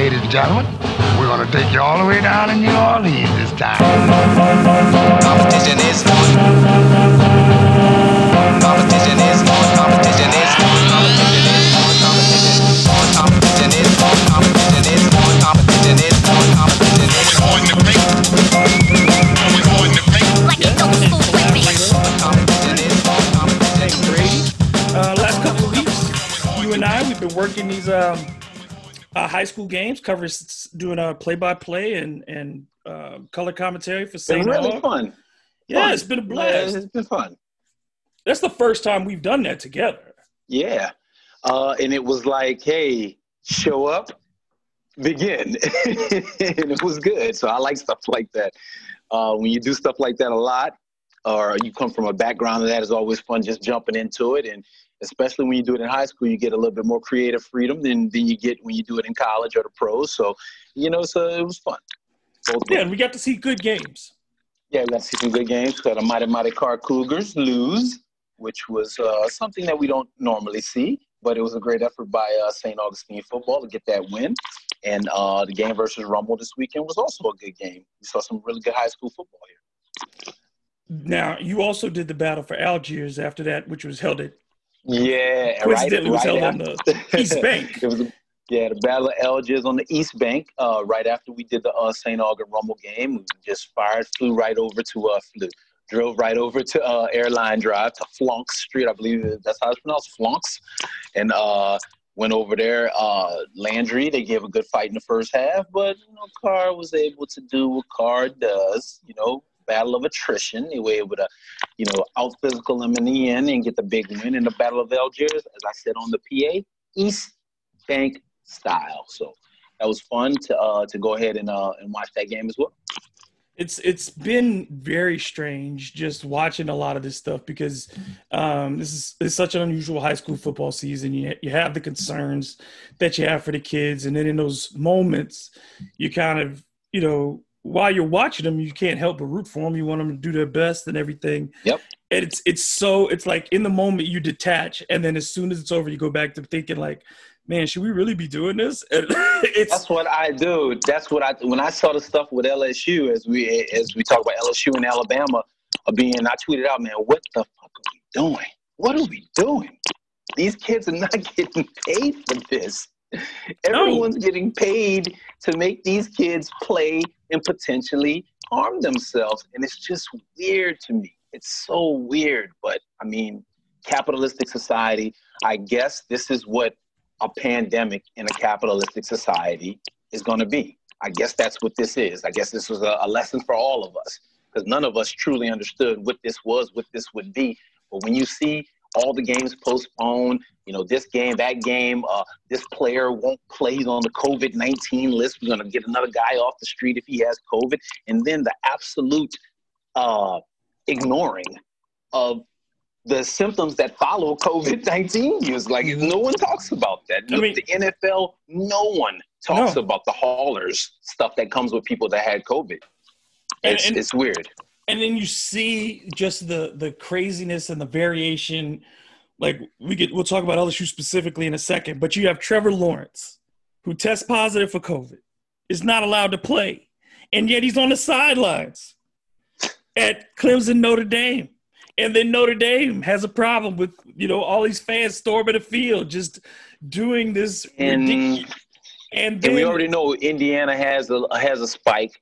ladies and gentlemen, we're going to take you all the way down to New Orleans this time. Competition is on. Competition is on. Competition is on. Competition is on. Competition is on. Competition is on. Competition is on. Competition is on. Competition is on. Going on the paint. Like it don't fool with me. Competition is on. Competition is on. Uh, last couple of weeks, you and I, we've been working these um, uh, high school games, covers doing a play-by-play and and uh, color commentary for St. Been really fun. Yeah, fun. it's been a blast. It's been fun. That's the first time we've done that together. Yeah, uh, and it was like, hey, show up, begin, and it was good. So I like stuff like that. Uh, when you do stuff like that a lot, or you come from a background of that, it's always fun just jumping into it and especially when you do it in high school, you get a little bit more creative freedom than, than you get when you do it in college or the pros. So, you know, so it was fun. Both yeah, and we got to see good games. Yeah, we got to see some good games. We Got a Mighty Mighty Karr Cougars lose, which was uh, something that we don't normally see, but it was a great effort by uh, St. Augustine football to get that win. And uh, the game versus Rummel this weekend was also a good game. We saw some really good high school football here. Now, you also did the battle for Algiers after that, which was held at yeah, right, was held on the East Bank. it was, yeah, the Battle of Algiers on the East Bank. Uh, right after we did the uh, St. Augustine Rummel game, we just fired, flew right over to uh, flew, drove right over to uh, Airline Drive to Flunks Street, I believe that's how it's pronounced, Flunks, and uh, went over there. Uh, Landry, they gave a good fight in the first half, but you know, Karr was able to do what Karr does. You know, battle of attrition. They were able to, you know, out physical them in the end and get the big win in the Battle of Algiers, as I said on the PA, East Bank style. So that was fun to uh, to go ahead and uh, and watch that game as well. It's it's been very strange just watching a lot of this stuff because um, this is it's such an unusual high school football season. You you have the concerns that you have for the kids, and then in those moments, you kind of you know while you're watching them, you can't help but root for them. You want them to do their best and everything. Yep. And it's it's so it's like in the moment you detach, and then as soon as it's over, you go back to thinking like, man, should we really be doing this? That's what I do. That's what I when I saw the stuff with LSU as we as we talk about LSU and Alabama uh, being. I tweeted out, man, what the fuck are we doing? What are we doing? These kids are not getting paid for this. Everyone's no. getting paid to make these kids play and potentially harm themselves. And it's just weird to me. It's so weird. But I mean, capitalistic society, I guess this is what a pandemic in a capitalistic society is going to be. I guess that's what this is. I guess this was a, a lesson for all of us because none of us truly understood what this was, what this would be. But when you see all the games postponed. You know, this game, that game, uh, this player won't play. He's on the COVID 19 list. We're going to get another guy off the street if he has COVID. And then the absolute uh, ignoring of the symptoms that follow COVID 19 use. Like, no one talks about that. I mean, the NFL, no one talks no. about the haulers stuff that comes with people that had COVID. It's, and, and, it's weird and then you see just the the craziness and the variation. Like we get, we'll talk about LSU specifically in a second, but you have Trevor Lawrence, who tests positive for COVID, is not allowed to play, and yet he's on the sidelines at Clemson Notre Dame. And then Notre Dame has a problem with you know all these fans storming the field, just doing this. And, ridiculous. and, then, and we already know Indiana has a has a spike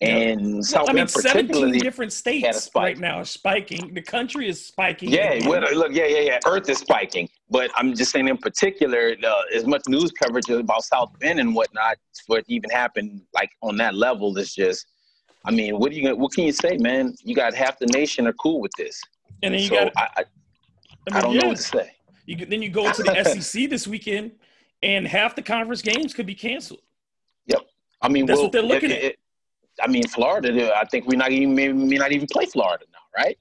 and South I mean, seventeen different states right now are spiking. The country is spiking. Yeah, well, look, yeah, yeah, yeah. Earth is spiking, but I'm just saying in particular, uh, as much news coverage about South Bend and whatnot what even happened like on that level is just. I mean, what do you what can you say, man? You got half the nation are cool with this, and then you so got. I, I, I, mean, I don't yeah. know what to say. You, then you go to the SEC this weekend, and half the conference games could be canceled. Yep. I mean, that's well, what they're looking it, at. It, I mean, Florida. I think we not even may, may not even play Florida now, right?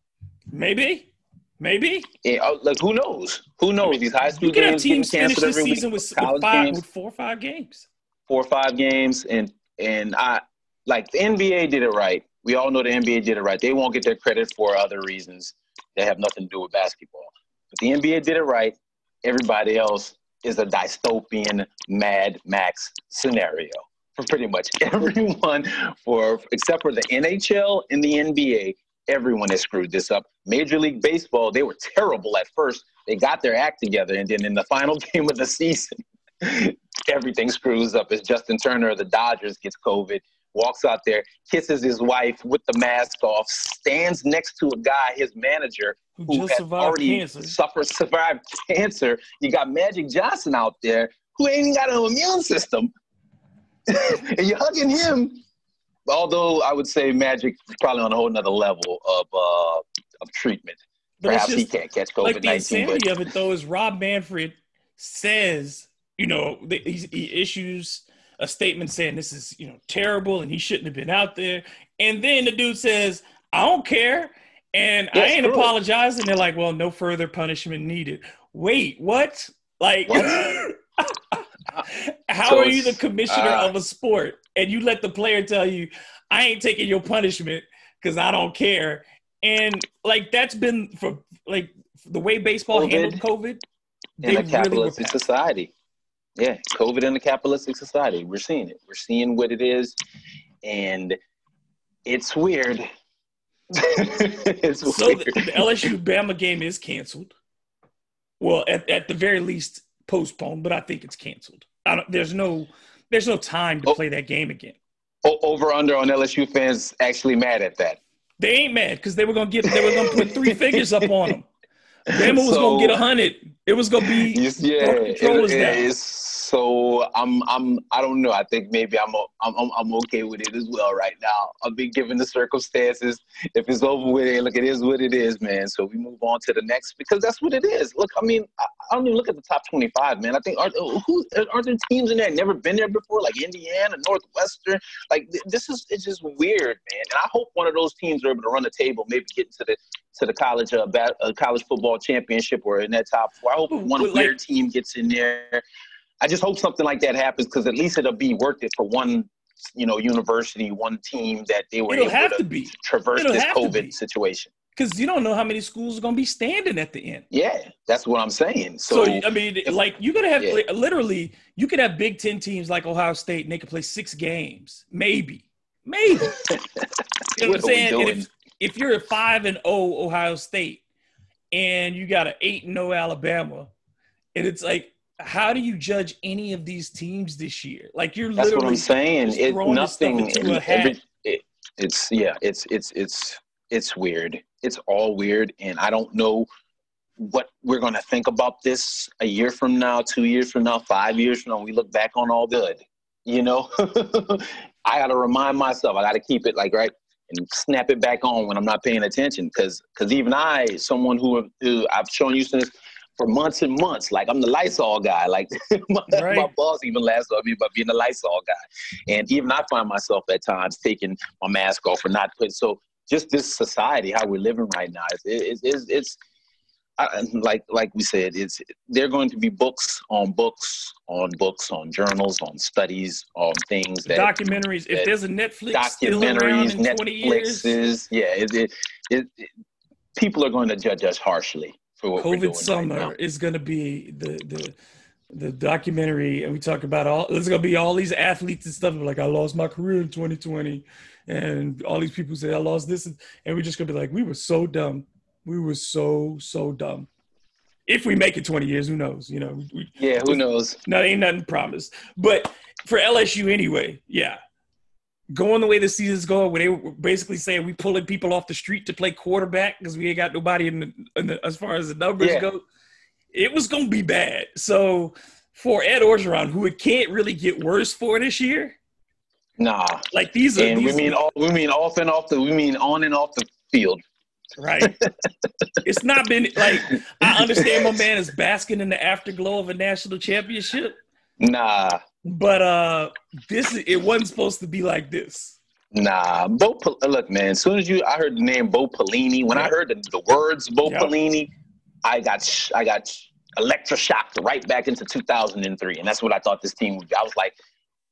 Maybe, maybe. Yeah, oh, like who knows? Who knows? I mean, These high school you can games have teams finish this season with, with, five, games, with four or five games. Four or five games, and and I like the NBA did it right. We all know the NBA did it right. They won't get their credit for other reasons that have nothing to do with basketball. But the NBA did it right. Everybody else is a dystopian Mad Max scenario for pretty much everyone. For except for the NHL and the NBA, everyone has screwed this up. Major League Baseball, they were terrible at first. They got their act together, and then in the final game of the season, everything screws up. As Justin Turner of the Dodgers gets COVID, walks out there, kisses his wife with the mask off, stands next to a guy, his manager, Who who has already cancer. suffered survived cancer. You got Magic Johnson out there who ain't got an immune system, and you're hugging him. Although I would say Magic is probably on a whole nother level of uh, of treatment. But it's Perhaps he can't catch like COVID the nineteen, but insanity of it though is Rob Manfred says, you know, that he, he issues a statement saying this is you know terrible and he shouldn't have been out there, and then the dude says, I don't care, and I ain't screw apologizing. They're like, well, no further punishment needed. Wait, what? Like, What? how So are you the commissioner uh, of a sport and you let the player tell you, I ain't taking your punishment because I don't care? And like that's been for like the way baseball COVID. handled COVID. In a really capitalistic past. society. Yeah, COVID in a capitalistic society. We're seeing it. We're seeing what it is, and it's weird. it's So weird. the, the LSU Bama game is canceled. Well, at, at the very least, postponed, but I think it's canceled. I don't, there's no there's no time to Oh. play that game again. Over under on LSU fans actually mad at that. They ain't mad because they were gonna get they were gonna put three figures up on them. Bama was So- gonna get a hundred. It was gonna be yeah, it- it- it's so I'm I'm I don't know. I think maybe I'm I'm I'm, okay with it as well right now. I've been given the circumstances. If it's over with, it, look, it is what it is, man. So we move on to the next because that's what it is. Look, I mean, I, I don't even look at the top 25, man. I think aren't who aren't there teams in there never been there before, like Indiana, Northwestern. Like th- this is it's just weird, man. And I hope one of those teams are able to run the table, maybe get into the to the college uh, bat, uh, college football championship or in that top four. I hope one like- weird team gets in there. I just hope something like that happens because at least it'll be worth it for one, you know, university, one team that they were it'll able have to to be traverse it'll this to. COVID situation. because you don't know how many schools are gonna be standing at the end. Yeah, that's what I'm saying. So, So, I mean, like you're gonna have Yeah. li- literally, you could have Big Ten teams like Ohio State, and they could play six games, maybe, maybe. you know what I'm What are saying? If if you're a five and zero Ohio State, and you got an eight and zero Alabama, and it's like, how do you judge any of these teams this year? Like you're that's what literally I'm saying. It throwing this stuff nothing. every- it, it's yeah. It's it's it's it's weird. It's all weird, and I don't know what we're gonna think about this a year from now, two years from now, five years from now. We look back on all good. You know, I got to remind myself. I got to keep it like right and snap it back on when I'm not paying attention. Because because even I, someone who, who I've shown you since for months and months, like I'm the Lysol guy. Like my, Right. my boss even laughs at me about being the Lysol guy. And even I find myself at times taking my mask off or not putting. So just this society, how we're living right now, it's it's it's, it's I, like like we said, it's they're going to be books on books on books on journals on studies on things that documentaries. If there's a Netflix documentaries, in 20 years, Netflixes. Yeah, it, it, it, it, people are going to judge us harshly for what COVID right summer now. is going to be the the the documentary, and we talk about all. There's going to be all these athletes and stuff like I lost my career in 2020, and all these people say I lost this, and we're just going to be like, we were so dumb, we were so so dumb. If we make it 20 years, who knows? You know, we, we, Yeah, who knows? no, ain't nothing promised. But for LSU anyway, yeah. Going the way the season's going, where they were basically saying we pulling people off the street to play quarterback because we ain't got nobody in the, in the as far as the numbers Yeah. go. It was gonna be bad. So for Ed Orgeron, who it can't really get worse for this year, Nah, like these are and we these, mean all, we mean off and off the we mean on and off the field. right. it's not been like I understand my man is basking in the afterglow of a national championship, Nah, but uh this it wasn't supposed to be like this. nah. Bo, look, man. As soon as you, I heard the name Bo Pelini. When I heard the, the words Bo Yeah. Pelini, I got sh- I got sh- electroshocked right back into 2003, and that's what I thought this team would be. I was like,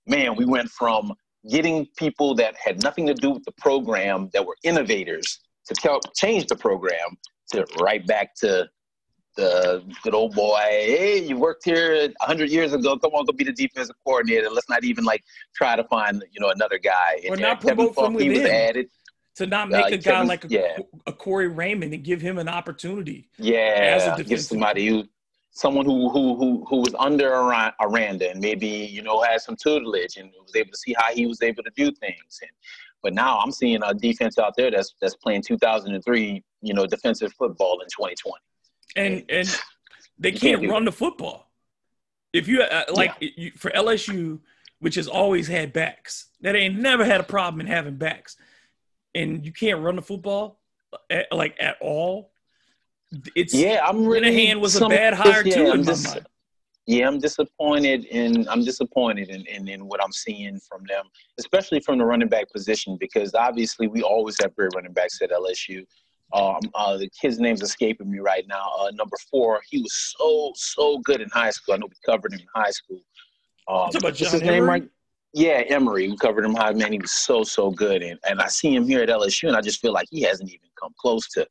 man, we went from getting people that had nothing to do with the program that were innovators to help change the program to right back to the good old boy. Hey, you worked here hundred years ago. Come on, go be the defensive coordinator. Let's not even like try to find you know another guy. Or And, not uh, Kevin promote from Faulk, he was within. added. to not Uh, make a guy like a, yeah. a Corey Raymond and give him an opportunity. Yeah, give somebody who, someone who who who who was under Ara- Aranda and maybe you know had some tutelage and was able to see how he was able to do things. And but now I'm seeing a defense out there that's that's playing 2003, you know, defensive football in 2020. And and they can't can't run the football. If you uh, like you, for LSU, which has always had backs, that ain't never had a problem in having backs, and you can't run the football at, like at all. It's Yeah, I'm really. Linehan was a bad hire yeah, too I'm dis-. Yeah, I'm disappointed in I'm disappointed in, in, in what I'm seeing from them, especially from the running back position, because obviously we always have great running backs at LSU. Um, uh, kid's name's escaping me right now. Uh, number four, he was so so good in high school. I know we covered him in high school. Um, what's his name right? Yeah, Emery. We covered him high. Man, he was so so good, and and I see him here at LSU, and I just feel like he hasn't even come close to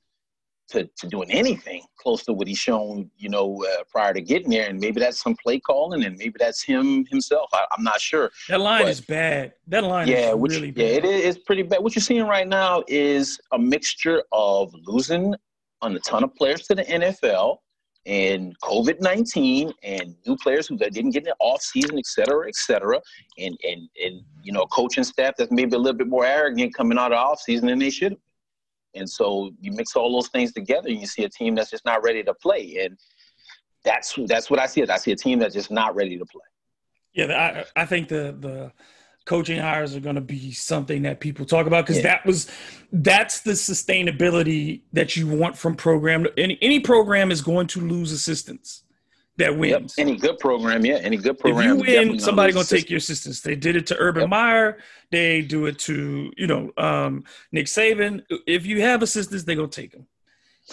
to, to doing anything close to what he's shown, you know, uh, prior to getting there. And maybe that's some play calling, and maybe that's him himself. I, I'm not sure. That line But- is bad. That line Yeah, is really yeah, bad. it is pretty bad. What you're seeing right now is a mixture of losing on a ton of players to the NFL and COVID 19 and new players who didn't get in the off season, et cetera, et cetera. And, and, and, you know, coaching staff that's maybe a little bit more arrogant coming out of off season than they should have. And so you mix all those things together you see a team that's just not ready to play. And that's that's what I see. I see a team that's just not ready to play. Yeah, I, I think the the coaching hires are going to be something that people talk about because Yeah. that was that's the sustainability that you want from program. Any any program is going to lose assistants that Yep. wins. Any good program, yeah. Any good program. if you win, somebody gonna take your assistants. They did it to Urban Yep. Meyer. They do it to you know um, Nick Saban. If you have assistants, they gonna take them.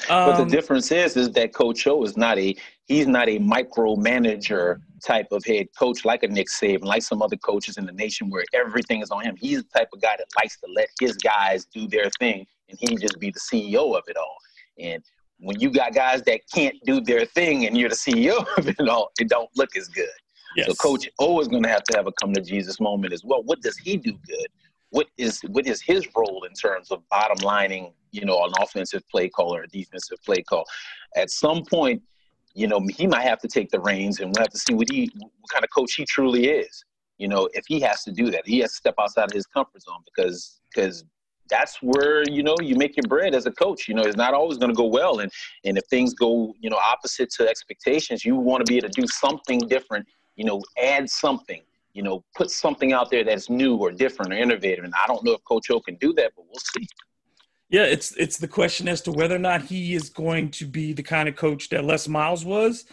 But the Um, difference is, is that Coach O is not a he's not a micromanager type of head coach like a Nick Saban, like some other coaches in the nation where everything is on him. He's the type of guy that likes to let his guys do their thing and he just be the CEO of it all. And when you got guys that can't do their thing and you're the CEO of it all, it don't look as good. yes. So Coach O is going to have to have a come to Jesus moment as well. What does he do good? What is what is his role in terms of bottom lining, you know, an offensive play call or a defensive play call? At some point, you know, he might have to take the reins, and we'll have to see what he, what kind of coach he truly is. You know, if he has to do that, he has to step outside of his comfort zone because because that's where you know you make your bread as a coach. You know, it's not always going to go well, and and if things go you know opposite to expectations, you want to be able to do something different. You know, add something. You know, put something out there that's new or different or innovative. And I don't know if Coach O can do that, but we'll see. Yeah, it's it's the question as to whether or not he is going to be the kind of coach that Les Miles was,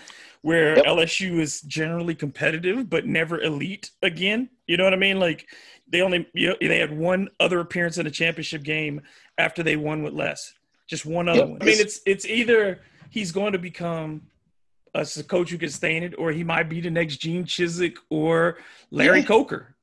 where Yep. LSU is generally competitive but never elite again. You know what I mean? Like they only you know, they had one other appearance in a championship game after they won with Les. Just one other Yep. one. I mean, it's it's either he's going to become a coach who can stand it, or he might be the next Gene Chizik or Larry Yeah. Coker.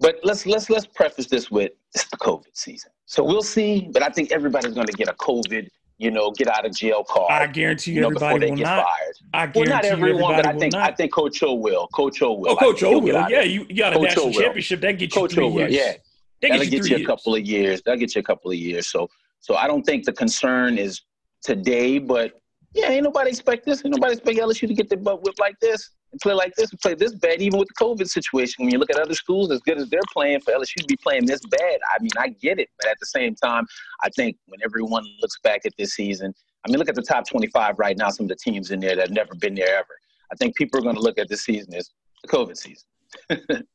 But let's let's let's preface this with it's the COVID season, so we'll see. But I think everybody's going to get a COVID, you know, get out of jail card. I guarantee you, you know, before they will get not. fired. I Well, guarantee not you, everyone, but I think. I think Coach O will. Coach O will. Oh, Coach O will. Yeah, you, you got a Coach national championship. That gets you Coach three O years. Yeah, That that'll gets you get you a years. couple of years. That'll get you a couple of years. So, so I don't think the concern is today, but yeah, ain't nobody expect this. Ain't nobody expect LSU to get their butt whipped like this and play like this and play this bad, even with the COVID situation. When you look at other schools, as good as they're playing, for LSU to be playing this bad, I mean, I get it, but at the same time, I think when everyone looks back at this season, I mean, look at the top 25 right now. Some of the teams in there that have never been there ever. I think people are going to look at this season as the COVID season.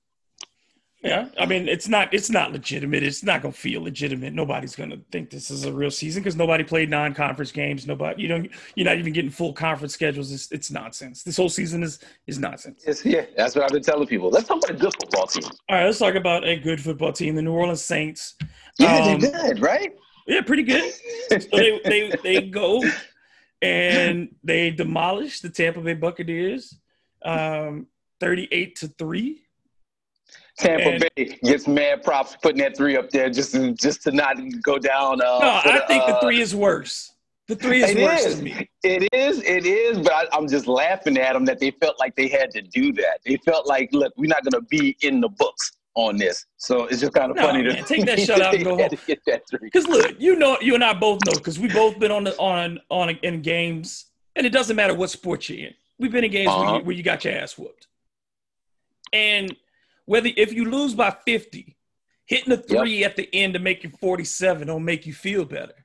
Yeah, I mean, it's not it's not legitimate. It's not gonna feel legitimate. Nobody's gonna think this is a real season because nobody played non-conference games. Nobody, you don't, you're not even getting full conference schedules. It's, it's nonsense. This whole season is is nonsense. It's, yeah, that's what I've been telling people. Let's talk about a good football team. All right, let's talk about a good football team, the New Orleans Saints. Yeah, Um, they're good, right? Yeah, pretty good. So they they they go and they demolish the Tampa Bay Buccaneers, um, thirty-eight to three. Tampa and- Bay gets mad props putting that three up there just to, just to not go down. Uh, No, I the, think the uh, three is worse. The three is It worse is. to me. It is. It is. But I, I'm just laughing at them that they felt like they had to do that. They felt like, look, we're not going to be in the books on this. So it's just kind of No, funny to take that shutout and go home. get that three. Because look, you know, you and I both know because we've both been on the on on in games, and it doesn't matter what sport you're in. We've been in games Uh-huh. you, where you got your ass whooped, and whether if you lose by fifty, hitting a three at the end to make you forty-seven don't make you feel better.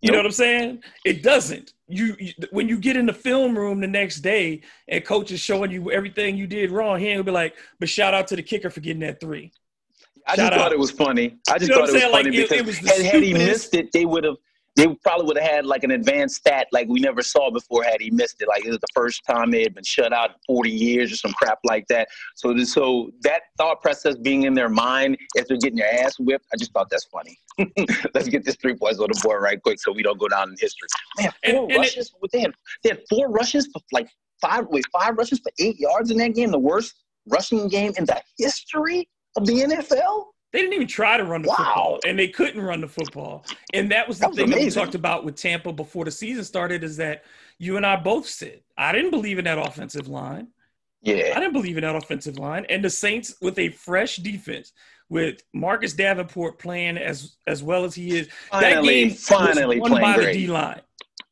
You know what I'm saying? It doesn't. You, you when you get in the film room the next day and coach is showing you everything you did wrong, he ain't gonna be like, "But shout out to the kicker for getting that three. I Shout just thought it was funny. I just You know thought it was funny Like, it- because it was the had, had he missed it, they would have. They probably would have had like an advanced stat like we never saw before had he missed it. Like it was the first time they had been shut out in 40 years or some crap like that. So, so that thought process being in their mind as they're getting their ass whipped, I just thought that's funny. Let's get this three points on the board right quick so we don't go down in history. Man, four and it- rushes. they had they had four rushes for like five wait five rushes for eight yards in that game. The worst rushing game in the history of the NFL. They didn't even try to run the Wow. football, and they couldn't run the football. And that was the That was thing that we talked about with Tampa before the season started. Is that you and I both said I didn't believe in that offensive line. Yeah. I didn't believe in that offensive line, and the Saints with a fresh defense, with Marcus Davenport playing as as well as he is, that Finally, game finally was won by the. D line.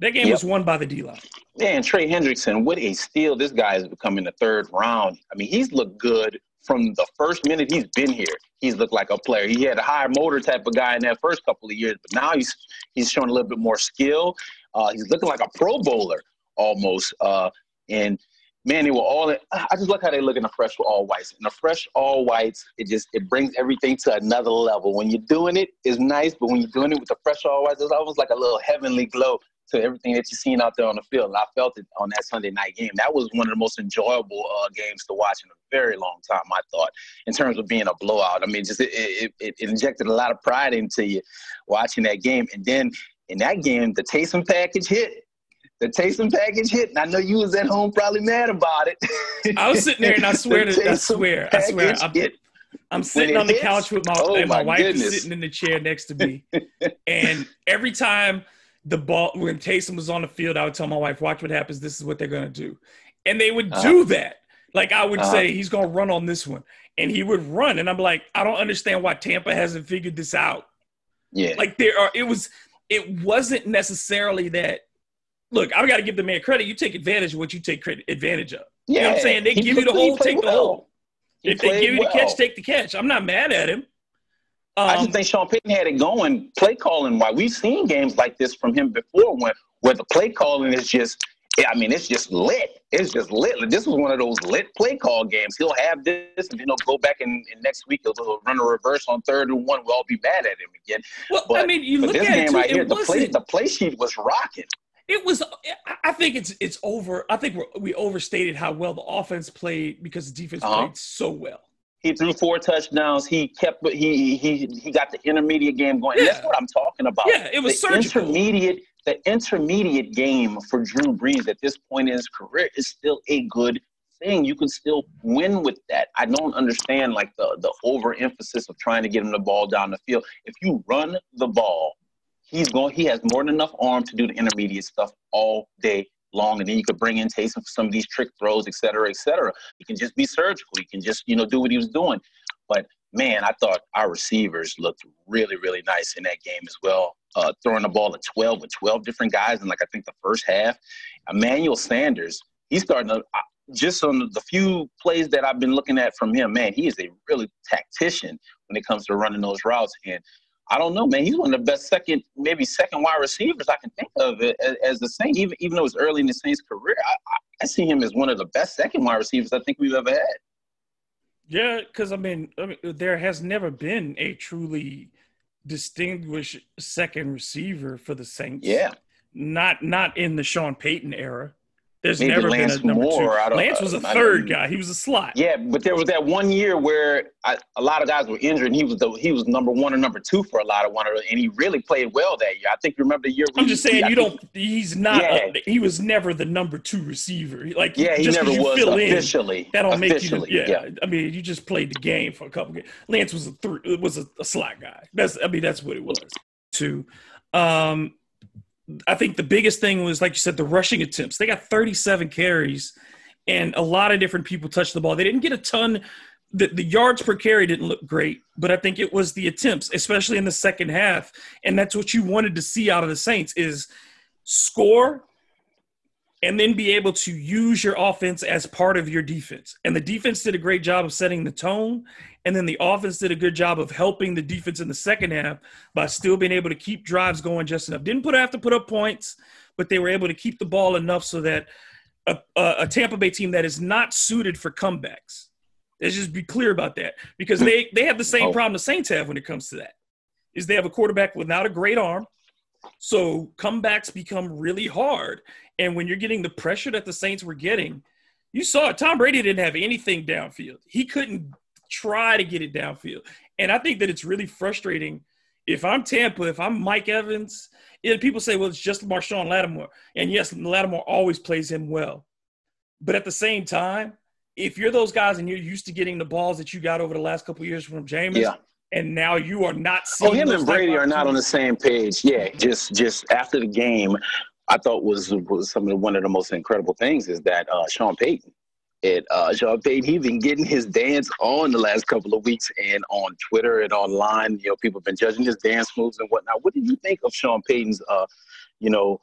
That game Yep. was won by the D line. Man, Trey Hendrickson, what a steal this guy has become in the third round. I mean, he's looked good from the first minute he's been here. He's looked like a player. He had a higher motor type of guy in that first couple of years, but now he's he's showing a little bit more skill. Uh, he's looking like a pro bowler almost. Uh, and man, they were all. I just look how they look in the fresh all whites. In the fresh all whites, it just it brings everything to another level. When you're doing it, it's nice, but when you're doing it with the fresh all whites, it's almost like a little heavenly glow to everything that you've seen out there on the field. And I felt it on that Sunday night game. That was one of the most enjoyable uh, games to watch in a very long time. I thought, in terms of being a blowout. I mean, just it, it, it injected a lot of pride into you watching that game. And then in that game, the Taysom package hit. The Taysom package hit, and I know you was at home probably mad about it. I was sitting there, and I swear to, I swear, I swear, I'm. I'm sitting on the couch with my oh and my, my wife is sitting in the chair next to me, and every time the ball when Taysom was on the field, I would tell my wife, "Watch what happens. This is what they're gonna do," and they would Uh-huh. do that. Like I would Uh-huh. say, he's gonna run on this one, and he would run, and I'm like, I don't understand why Tampa hasn't figured this out. Yeah. Like there are, it was, it wasn't necessarily that. Look, I've got to give the man credit. You take advantage of what you take credit, advantage of. yeah. You know what I'm saying? They He give you the played- he hole, played take the well. hole. He If they give you the catch, take the catch. I'm not mad at him. I Um, just think Sean Payton had it going, play calling. Why we've seen games like this from him before, when where the play calling is just, I mean, it's just lit. It's just lit. This was one of those lit play call games. He'll have this, and then he'll go back and, and next week he'll, he'll run a reverse on third and one. We'll all be mad at him again. well, but- I mean, you look this at it game too. right here, the play, the play sheet was rocking. It was. I- I think it's it's over. I think we're, we overstated how well the offense played because the defense Uh-huh. played so well. He threw four touchdowns. He kept. He he he got the intermediate game going. Yeah. That's what I'm talking about. Yeah, it was the surgical. intermediate the intermediate game for Drew Brees at this point in his career is still a good thing. You can still win with that. I don't understand like the the overemphasis of trying to get him the ball down the field. If you run the ball, he's going. He has more than enough arm to do the intermediate stuff all day long, and then you could bring in Taysom for some of these trick throws, et cetera, et cetera. You can just be surgical. You can just you know do what he was doing. But man, I thought our receivers looked really, really nice in that game as well. Uh, throwing the ball at 12 with 12 different guys in like I think the first half. Emmanuel Sanders, he's starting to just on the few plays that I've been looking at from him, man, he is a really tactician when it comes to running those routes. And I don't know, man, he's one of the best second, maybe second wide receivers I can think of as, as the Saints. Even even though it's early in the Saints' career, I, I, I see him as one of the best second wide receivers I think we've ever had. Yeah, because I mean, I mean, there has never been a truly distinguished second receiver for the Saints. Yeah. not not in the Sean Payton era. There's Maybe never Lance been a number Moore, I two. Lance was a I third guy. He was a slot. Yeah, but there was that one year where I, a lot of guys were injured, and he was the he was number one or number two for a lot of one, of and he really played well that year. I think you remember the year. I'm just saying I you think- don't. He's not. Yeah. a- he was never the number two receiver. Like Yeah, he never was fill in, officially. that don't make you. officially, The, yeah, I mean, you just played the game for a couple games. Lance was a three, was a, a slot guy. That's I mean, that's what it was. Two. Um, I think the biggest thing was, like you said, the rushing attempts. They got 37 carries, and a lot of different people touched the ball. They didn't get a ton. The, the yards per carry didn't look great, but I think it was the attempts, especially in the second half, and that's what you wanted to see out of the Saints is score and then be able to use your offense as part of your defense. And the defense did a great job of setting the tone. And then the offense did a good job of helping the defense in the second half by still being able to keep drives going just enough. Didn't put have to put up points, but they were able to keep the ball enough so that a, a, a Tampa Bay team that is not suited for comebacks. Let's just be clear about that because they they have the same Oh. problem the Saints have when it comes to that. Is they have a quarterback without a great arm, so comebacks become really hard. And when you're getting the pressure that the Saints were getting, you saw it. Tom Brady didn't have anything downfield. He couldn't try to get it downfield. And I think that it's really frustrating. If I'm Tampa, if I'm Mike Evans, and people say, well, it's just Marshon Lattimore. And yes, Lattimore always plays him well. But at the same time, if you're those guys and you're used to getting the balls that you got over the last couple of years from Jameis, Yeah. and now you are not oh, seeing Oh, him and Brady are not on the same page. Yeah, just just after the game, I thought was was some of the, one of the most incredible things is that uh, Sean Payton. It uh, Sean Payton, he's been getting his dance on the last couple of weeks, and on Twitter and online, you know, people have been judging his dance moves and whatnot. What do you think of Sean Payton's, uh, you know,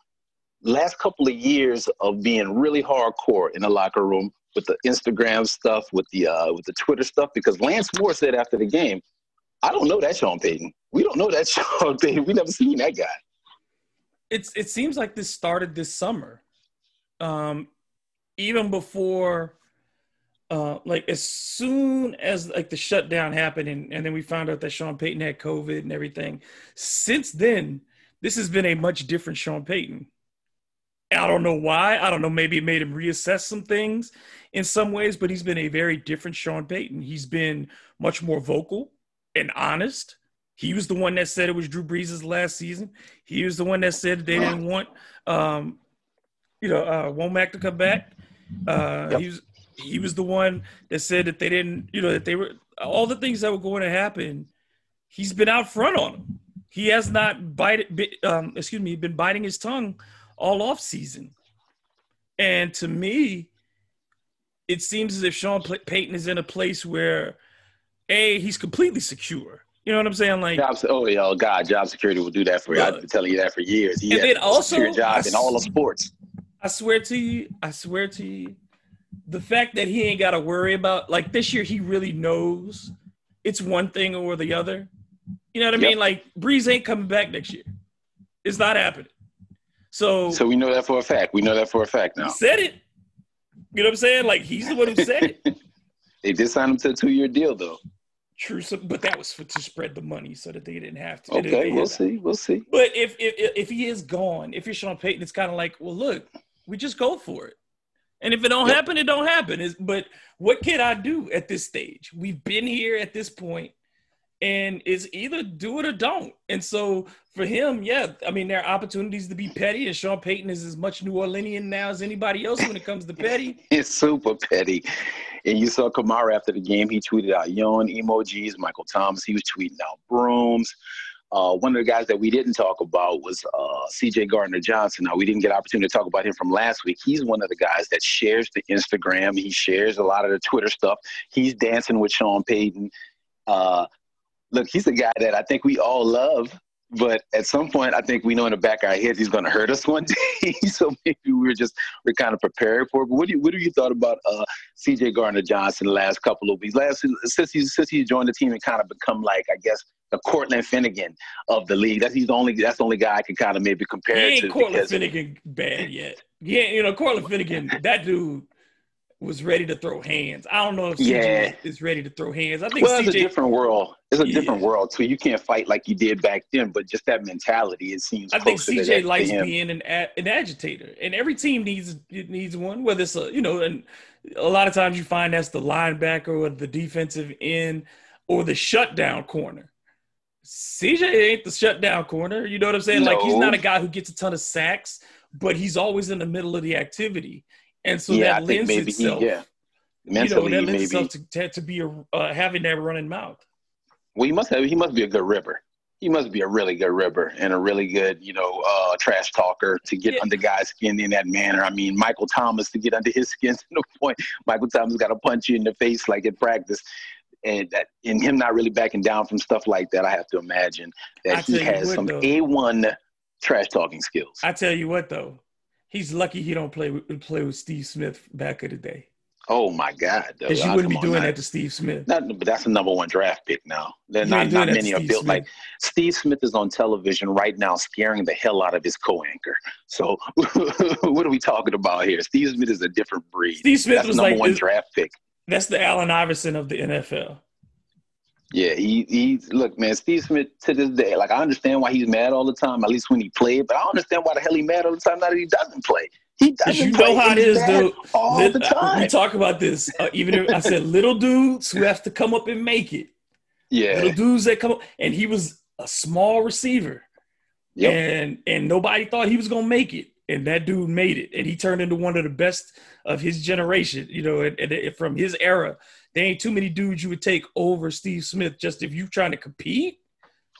last couple of years of being really hardcore in the locker room with the Instagram stuff, with the uh, with the Twitter stuff? Because Lance Moore said after the game, I don't know that Sean Payton. We don't know that Sean Payton. We never seen that guy. It's it seems like this started this summer um even before uh like as soon as like the shutdown happened and, and then we found out that Sean Payton had COVID and everything. Since then this has been a much different Sean Payton. I don't know why. I don't know. Maybe it made him reassess some things in some ways but he's been a very different Sean Payton. He's been much more vocal and honest he was the one that said it was Drew Brees' last season. He was the one that said they didn't want, um, you know, uh, Womack to come back. Uh, Yep. He was he was the one that said that they didn't, you know, that they were all the things that were going to happen. He's been out front on them. He has not bite, bit, um, excuse me, been biting his tongue all off season. And to me, it seems as if Sean Payton is in a place where, a, he's completely secure. You know what I'm saying? Like, Job, oh yeah, oh God, job security will do that for you. I've been telling you that for years. He And has then also, secure job I in all of sports. I swear to you, I swear to you, the fact that he ain't got to worry about like this year, he really knows it's one thing or the other. You know what I Yep. mean? Like Brees ain't coming back next year. It's not happening. So, So we know that for a fact. We know that for a fact he now. said it. You know what I'm saying? Like he's the one who said it. They did sign him to a two-year deal, though. True, so, but that was for to spread the money so that they didn't have to. Okay, we'll see. We'll see. But if if if he is gone, if you're Sean Payton, it's kind of like, well, look, we just go for it. And if it don't Yep. happen, it don't happen. Is but what can I do at this stage? We've been here at this point, and it's either do it or don't. And so for him, yeah, I mean, there are opportunities to be petty, and Sean Payton is as much New Orleanian now as anybody else when it comes to petty. It's super petty. And you saw Kamara after the game. He tweeted out yawn emojis. Michael Thomas, he was tweeting out brooms. Uh, one of the guys that we didn't talk about was uh, CJ Gardner Johnson. Now, we didn't get an opportunity to talk about him from last week. He's one of the guys that shares the Instagram. He shares a lot of the Twitter stuff. He's dancing with Sean Payton. Uh, look, he's a guy that I think we all love. But at some point, I think we know in the back of our heads he's going to hurt us one day. so maybe we are just we're kind of prepared for it. But what do you what do you thought about uh, C.J. Gardner Johnson the last couple of weeks? Last since he since he joined the team and kind of become like I guess the Cortland Finnegan of the league. That's he's the only that's the only guy I can kind of maybe He compare to ain't Cortland because Finnegan bad yet. Yeah, you know, Cortland Finnegan, that dude was ready to throw hands. I don't know if CJ Yeah. is ready to throw hands. I think well, it's a different world. It's a Yeah. different world too. You can't fight like you did back then, but just that mentality. It seems. I think closer to that CJ likes being an an agitator, and every team needs needs one. Whether it's a you know, and a lot of times you find that's the linebacker or the defensive end or the shutdown corner. CJ ain't the shutdown corner. You know what I'm saying? Like he's not a guy who gets a ton of sacks, but he's always in the middle of the activity, and so yeah, that I think lends maybe itself. he yeah. you know, that lends maybe. itself to, to, be a, uh, having that running mouth. Well, he must have. He must be a good ripper. he must be a really good ribber and a really good, you know, uh, trash talker to get Yeah. under guys' skin in that manner. I mean, Michael Thomas to get under his skin to the point Michael Thomas got to punch you in the face like in practice. And that and him not really backing down from stuff like that, I have to imagine I that he has what, some. A one trash talking skills. I tell you what though, he's lucky he don't play with play with Steve Smith back of the day. Oh my God. Because you Ah, wouldn't be on doing that to Steve Smith. Not, but that's a number one draft pick now. They're not, not many are built Smith. like Steve Smith is on television right now, scaring the hell out of his co-anchor. So what are we talking about here? Steve Smith is a different breed. Steve Smith that's was number like one this- draft pick. that's the Allen Iverson of the NFL. Yeah, he he. Look, man, Steve Smith to this day, like I understand why he's mad all the time. At least when he played, but I don't understand why the hell he mad all the time now that he doesn't play. He doesn't you know how it and he's is, dude. All Lit- the time. We talk about this. Uh, even if I said little dudes who have to come up and make it. yeah. Little dudes that come up, and he was a small receiver, Yep. and and nobody thought he was gonna make it, and that dude made it, and he turned into one of the best of his generation. You know, and, and from his era, there ain't too many dudes you would take over Steve Smith just if you're trying to compete.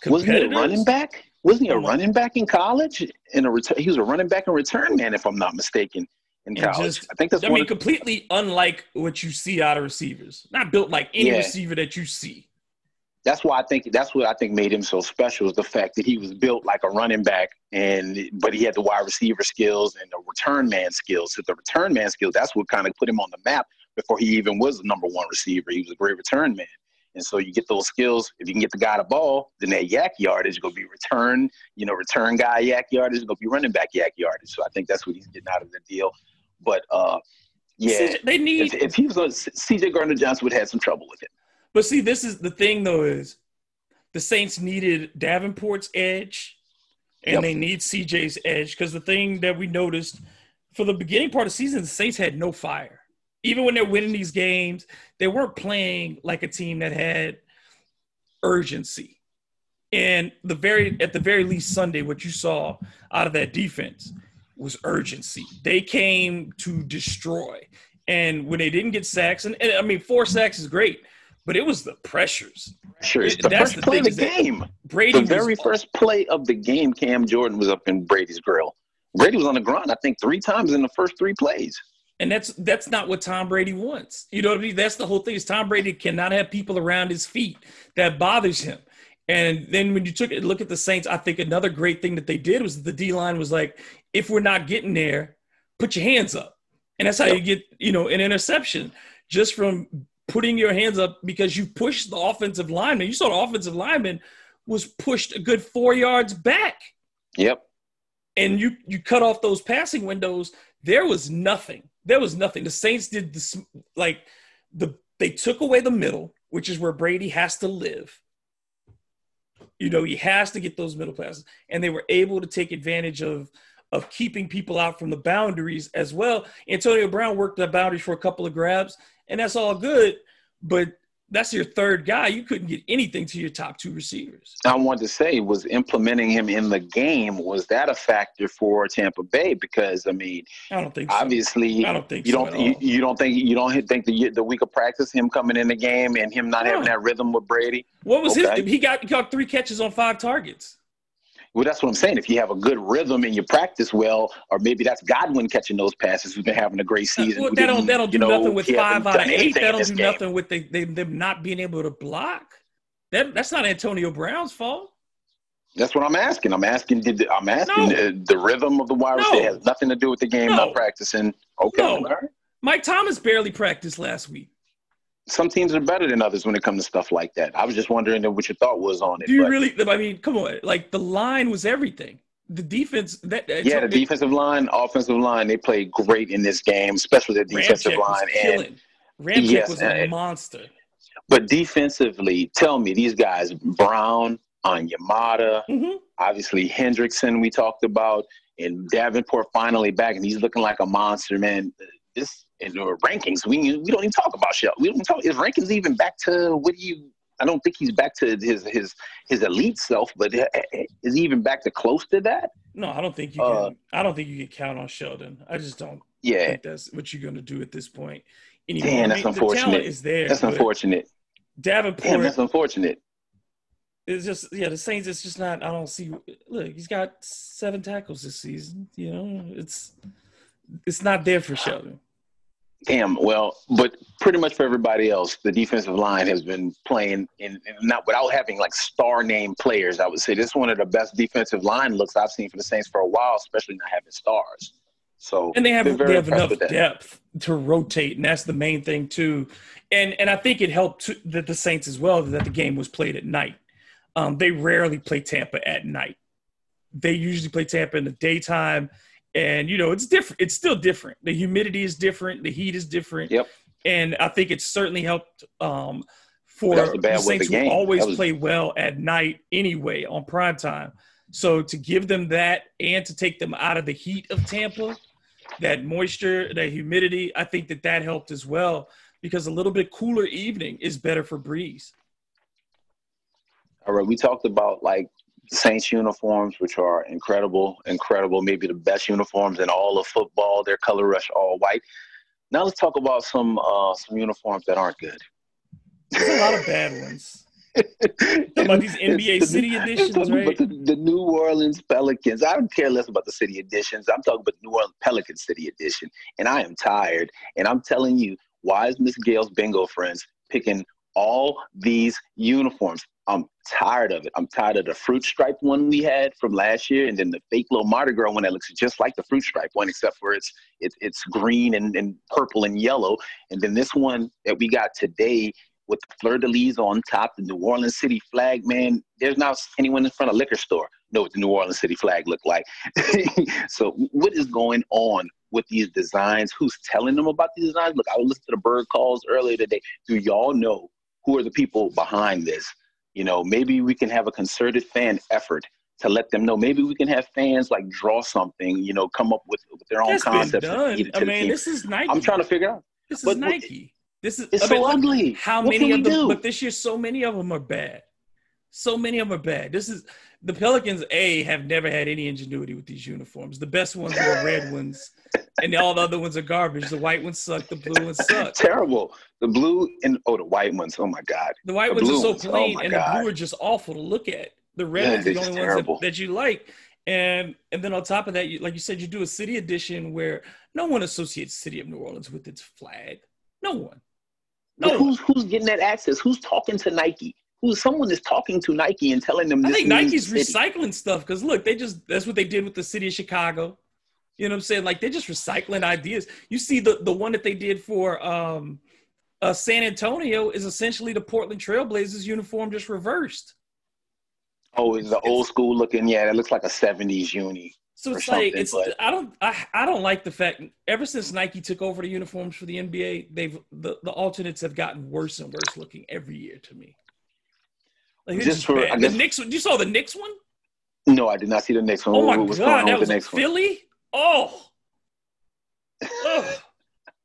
Wasn't he a running back? Wasn't he a running back in college? In a return, he was a running back and return man, if I'm not mistaken, in college. just- I think that's I mean, of- completely unlike what you see out of receivers. Not built like any Yeah. receiver that you see. that's why I think that's what I think made him so special is the fact that he was built like a running back, and but he had the wide receiver skills and the return man skills. So the return man skills, that's what kind of put him on the map before he even was the number one receiver. He was a great return man. And so you get those skills. If you can get the guy the ball, then that YAC yardage is going to be return, you know, return guy YAC yardage is going to be running back YAC yardage. So I think that's what he's getting out of the deal. But uh, yeah, CJ they need if, if he was on C.J. Gardner Johnson would have some trouble with him. But see, this is the thing though is the Saints needed Davenport's edge and Yep. they need CJ's edge because the thing that we noticed for the beginning part of the season, the Saints had no fire. Even when they're winning these games, they weren't playing like a team that had urgency. And the very at the very least Sunday, what you saw out of that defense was urgency. They came to destroy. And when they didn't get sacks, and, and I mean, four sacks is great, but it was the pressures. Sure, it's the that's first the play of the game. Brady The was- very first play of the game, Cam Jordan was up in Brady's grill. Brady was on the ground, I think, three times in the first three plays. And that's that's not what Tom Brady wants. You know what I mean? That's the whole thing. Is Tom Brady cannot have people around his feet that bothers him. And then when you took a look at the Saints, I think another great thing that they did was the D line was like, if we're not getting there, put your hands up. And that's how you get, you know, an interception just from putting your hands up because you pushed the offensive lineman. You saw the offensive lineman was pushed a good four yards back Yep. and you you cut off those passing windows, there was nothing. There was nothing. The Saints did this like the they took away the middle, which is where Brady has to live. You know, he has to get those middle passes, and they were able to take advantage of of keeping people out from the boundaries as well. Antonio Brown worked the boundaries for a couple of grabs, and that's all good. But that's your third guy. You couldn't get anything to your top two receivers. I wanted to say was implementing him in the game. Was that a factor for Tampa Bay? Because I mean, I don't think so. obviously, I don't think you so don't you, you don't think you don't think the the week of practice him coming in the game and him not having that rhythm with Brady. What was Okay. his? He got he got three catches on five targets. Well, that's what I'm saying. If you have a good rhythm and you practice well, or maybe that's Godwin catching those passes who's been having a great season. Well, that don't that don't do know, nothing with five out of eight. That in don't this do game. nothing with they, they them not being able to block. That that's not Antonio Brown's fault. That's what I'm asking. I'm asking. Did I'm asking No. uh, the rhythm of the wide receiver No. has nothing to do with the game No. not practicing. Okay, No. right. Mike Thomas barely practiced last week. Some teams are better than others when it comes to stuff like that. I was just wondering what your thought was on it. Do you but- really? I mean, come on. Like the line was everything. The defense. That yeah, the defensive line, offensive line, they played great in this game, especially the defensive Ramczyk line. And. Ramczyk Yes, was a and- monster. but defensively, tell me these guys, Brown, Onyemata, Mhm. obviously Hendrickson, we talked about, and Davenport finally back, and he's looking like a monster, man. This in the rankings, we we don't even talk about Shell. We don't talk. Is Rankins even back to what do you? I don't think he's back to his his his elite self, but is he even back to close to that? No, I don't think you Uh, can. I don't think you can count on Sheldon. I just don't Yeah, think that's what you're going to do at this point. Anymore. Damn, I that's mean, unfortunate. talent is there. that's unfortunate. Davenport. Damn, that's unfortunate. it's just yeah, the Saints. It's just not. I don't see. Look, he's got seven tackles this season. You know, it's it's not there for Sheldon. Damn. Well, but pretty much for everybody else, the defensive line has been playing in, in not without having like star name players. I would say this is one of the best defensive line looks I've seen for the Saints for a while, especially not having stars. So and they have they have enough depth to rotate, and that's the main thing too. And and I think it helped to, that the Saints as well that the game was played at night. Um, they rarely play Tampa at night. They usually play Tampa in the daytime, and you know it's different. It's still different. The humidity is different. The heat is different. Yep. And I think it certainly helped um, for the bad the way of the Saints who always was- play well at night anyway on prime time. So to give them that and to take them out of the heat of Tampa, that moisture, that humidity, I think that that helped as well because a little bit cooler evening is better for Brees. All right, we talked about like Saints uniforms, which are incredible, incredible, maybe the best uniforms in all of football. They're color rush all white. Now let's talk about some uh, some uniforms that aren't good. There's a lot of bad ones. about these NBA the- city editions, right? about The, the New Orleans Pelicans. I don't care less about the city editions. I'm talking about the New Orleans Pelican City Edition, and I am tired. And I'm telling you, why is Miss Gale's bingo friends picking all these uniforms? I'm tired of it. I'm tired of the fruit stripe one we had from last year, and then the fake little Mardi Gras one that looks just like the fruit stripe one, except for it's it's it's green and, and purple and yellow. And then this one that we got today with the fleur de lis on top, the New Orleans City flag, man. There's not anyone in front of liquor store know what the New Orleans City flag looked like. so what is going on with these designs? Who's telling them about these designs? Look, I was listening to the bird calls earlier today. Do y'all know who are the people behind this? You know, maybe we can have a concerted fan effort to let them know. Maybe we can have fans like draw something, you know, come up with, with their own concepts. done. feed it to I mean, this is Nike. I'm trying to figure out. This is but- but- Nike. This is It's I mean, so ugly. How What many of them? do? Look, this year, so many of them are bad. So many of them are bad. This is the Pelicans. A have never had any ingenuity with these uniforms. The best ones are the red ones, and all the other ones are garbage. The white ones suck. The blue ones suck. Terrible. The blue and oh, the white ones. Oh my God. The white The ones are so ones, oh plain, and God. the blue are just awful to look at. The red Yeah, ones are the only terrible. ones that, that you like. And and then on top of that, you, like you said, you do a city edition where no one associates City of New Orleans with its flag. No one. No one. who's who's getting that access? Who's talking to Nike? Who's someone is talking to Nike and telling them I this think Nike's city? recycling stuff because look, they just that's what they did with the city of Chicago. You know what I'm saying? Like they're just recycling ideas. You see the the one that they did for um uh San Antonio is essentially the Portland Trailblazers uniform just reversed. Oh, it's the old school looking. Yeah, that looks like a '70s uni. So it's like it's but- I don't I, I don't like the fact ever since Nike took over the uniforms for the NBA, they've the, the alternates have gotten worse and worse looking every year to me. Like Just for- the guess- Knicks one- you saw the Knicks one? No, I did not see the next one. Oh my what god, that was the a one? Philly. Oh, Ugh.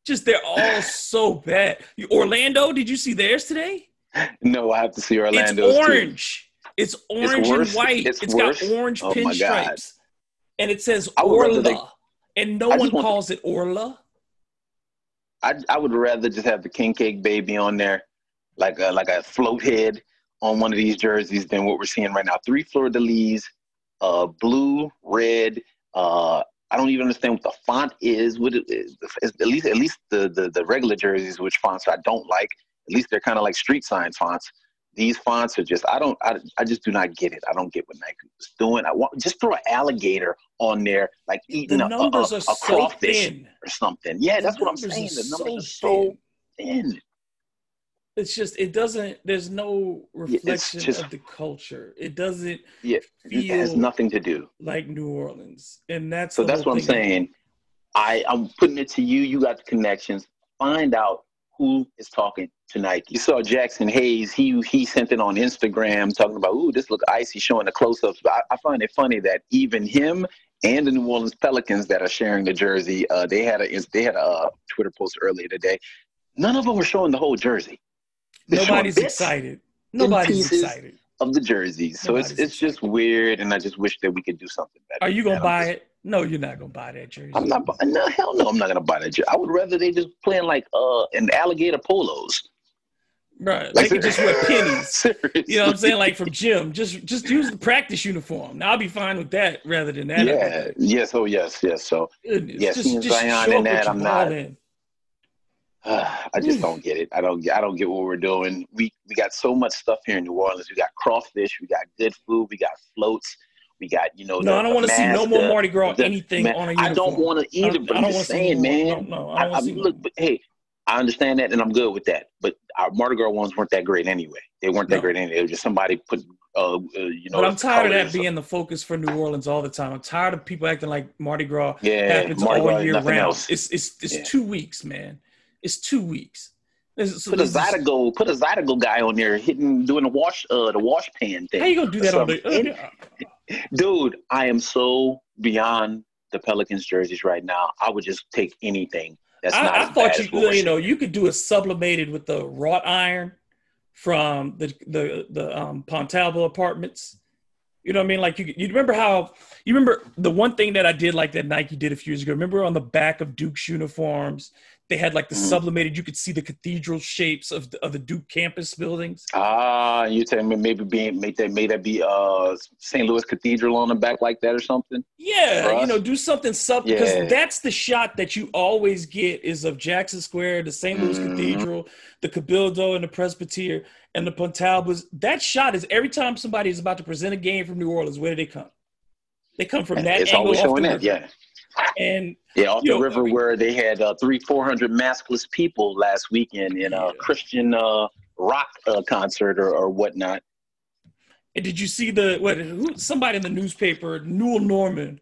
just they're all so bad. Orlando, did you see theirs today? No, I have to see Orlando. it's orange. It's orange and white. It's it's got orange Oh pinstripes, and it says I would rather Orla, they- and no I one calls it Orla. I I would rather just have the king cake baby on there, like a like a float head on one of these jerseys than what we're seeing right now. Three fleur de lis, uh, blue, red. Uh, I don't even understand what the font is. What it is, at least at least the, the the regular jerseys, which fonts I don't like. At least they're kind of like street sign fonts. These fonts are just I don't I, I just do not get it. I don't get what Nike is doing. I want just throw an alligator on there, like eating The a, a, a, a so crawfish thin. or something. Yeah, that's what I'm saying. The numbers so are so thin. thin. It's just it doesn't. There's no reflection just- of the culture. It doesn't Yeah, it has nothing to do. like New Orleans, and that's So that's what I'm saying. I I'm putting it to you. You got the connections. Find out who is talking to Nike. You saw Jaxson Hayes. He he sent it on Instagram talking about, "Ooh, this look icy," showing the close-ups. But I, I find it funny that even him and the New Orleans Pelicans that are sharing the jersey, uh, they had a they had a uh, Twitter post earlier today. None of them were showing the whole jersey. Nobody's excited. Nobody's excited. of the jerseys. So it's Nobody's it's just weird, and I just wish that we could do something better. Are you gonna buy just- it? No, you're not gonna buy that jersey. I'm not. bu- No, hell no, I'm not gonna buy that. jersey. I would rather they just playing like uh in alligator polos. Right. They could just wear pennies. Seriously. You know what I'm saying? Like from gym. Just just use the practice uniform. Now I'll be fine with that rather than that. Yeah. Yes. Oh, yes. Yes. So Goodness. Yeah, just, just Zion up that, I'm not- in. I just don't get it. I don't. get- I don't get what we're doing. We we got so much stuff here in New Orleans. We got crawfish. We got good food. We got floats. We got you know. No, the- I don't want to see no more Mardi Gras the- anything man, on a uniform. I don't want to either, don't- but I I'm just saying, man. No, I I, don't I, see no look, but hey, I understand that, and I'm good with that. But our Mardi Gras ones weren't that great anyway. They weren't that No. great anyway. It was just somebody put, uh, uh you know. But I'm tired of that being the focus for New Orleans all the time. I'm tired of people acting like Mardi Gras Yeah, happens Mardi all Gras year round. else. It's it's it's Yeah. two weeks, man. It's two weeks. It's- so Put a Zydeco, put a Zydeco guy on there hitting, doing the wash, uh, the wash pan thing. How you gonna do that on the? Something. Dude, I am so beyond the Pelicans jerseys right now. I would just take anything that's not I, I as thought you you know you could do a sublimated with the wrought iron from the the the um, Pontalba apartments. You know what I mean? Like you you remember how you remember the one thing that I did like that Nike did a few years ago. Remember on the back of Duke's uniforms, they had like the Mhm. sublimated. You could see the cathedral shapes of the, of the Duke campus buildings. Ah, you telling me maybe being make that may that be uh St. Louis Cathedral on the back like that or something? Yeah, you know, do something sub because Yeah. that's the shot that you always get is of Jackson Square, the St. Louis Mhm. Cathedral, the Cabildo and the Presbyterian and the Pontalbas. That shot is every time somebody is about to present a game from New Orleans, where do they come? They come from that it's angle always showing that, yeah. And Yeah, off the know, river I mean- where they had uh, three, four hundred maskless people last weekend in a Yeah. Christian uh, rock uh, concert or, or whatnot. And did you see the what? Who, somebody in the newspaper, Newell Normand,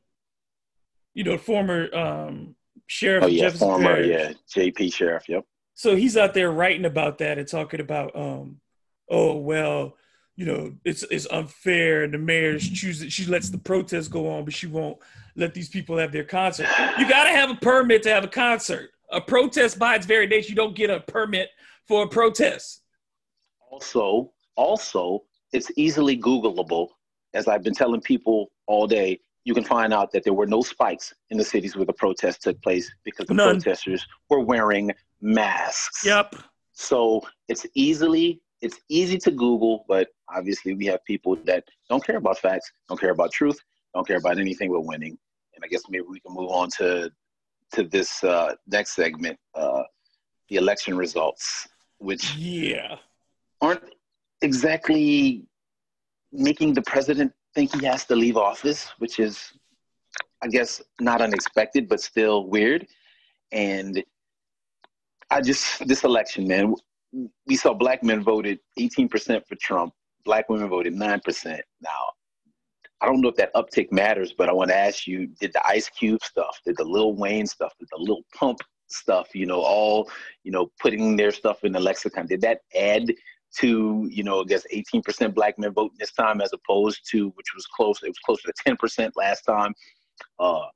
you know, former um, sheriff Oh of yeah, Jefferson former Parish. yeah JP Sheriff. Yep. So he's out there writing about that and talking about, um, oh well, you know, it's it's unfair, and the mayor's chooses she lets the protest go on, but she won't let these people have their concert. You got to have a permit to have a concert. A protest, by its very nature, you don't get a permit for a protest. Also, also, it's easily Googleable. As I've been telling people all day, you can find out that there were no spikes in the cities where the protest took place because the None. protesters were wearing masks. Yep. So it's easily it's easy to Google, but obviously we have people that don't care about facts, don't care about truth, don't care about anything but winning. And I guess maybe we can move on to to this uh, next segment, uh, the election results, which Yeah. aren't exactly making the president think he has to leave office, which is, I guess, not unexpected, but still weird. And I just, this election, man, we saw black men voted 18% for Trump, black women voted 9%. Now, I don't know if that uptick matters, but I want to ask you did the Ice Cube stuff, did the Lil Wayne stuff, did the Lil Pump stuff, you know, all, you know, putting their stuff in the lexicon, did that add to you know I guess 18% black men voting this time as opposed to which was close it was closer to 10% last time. Uh,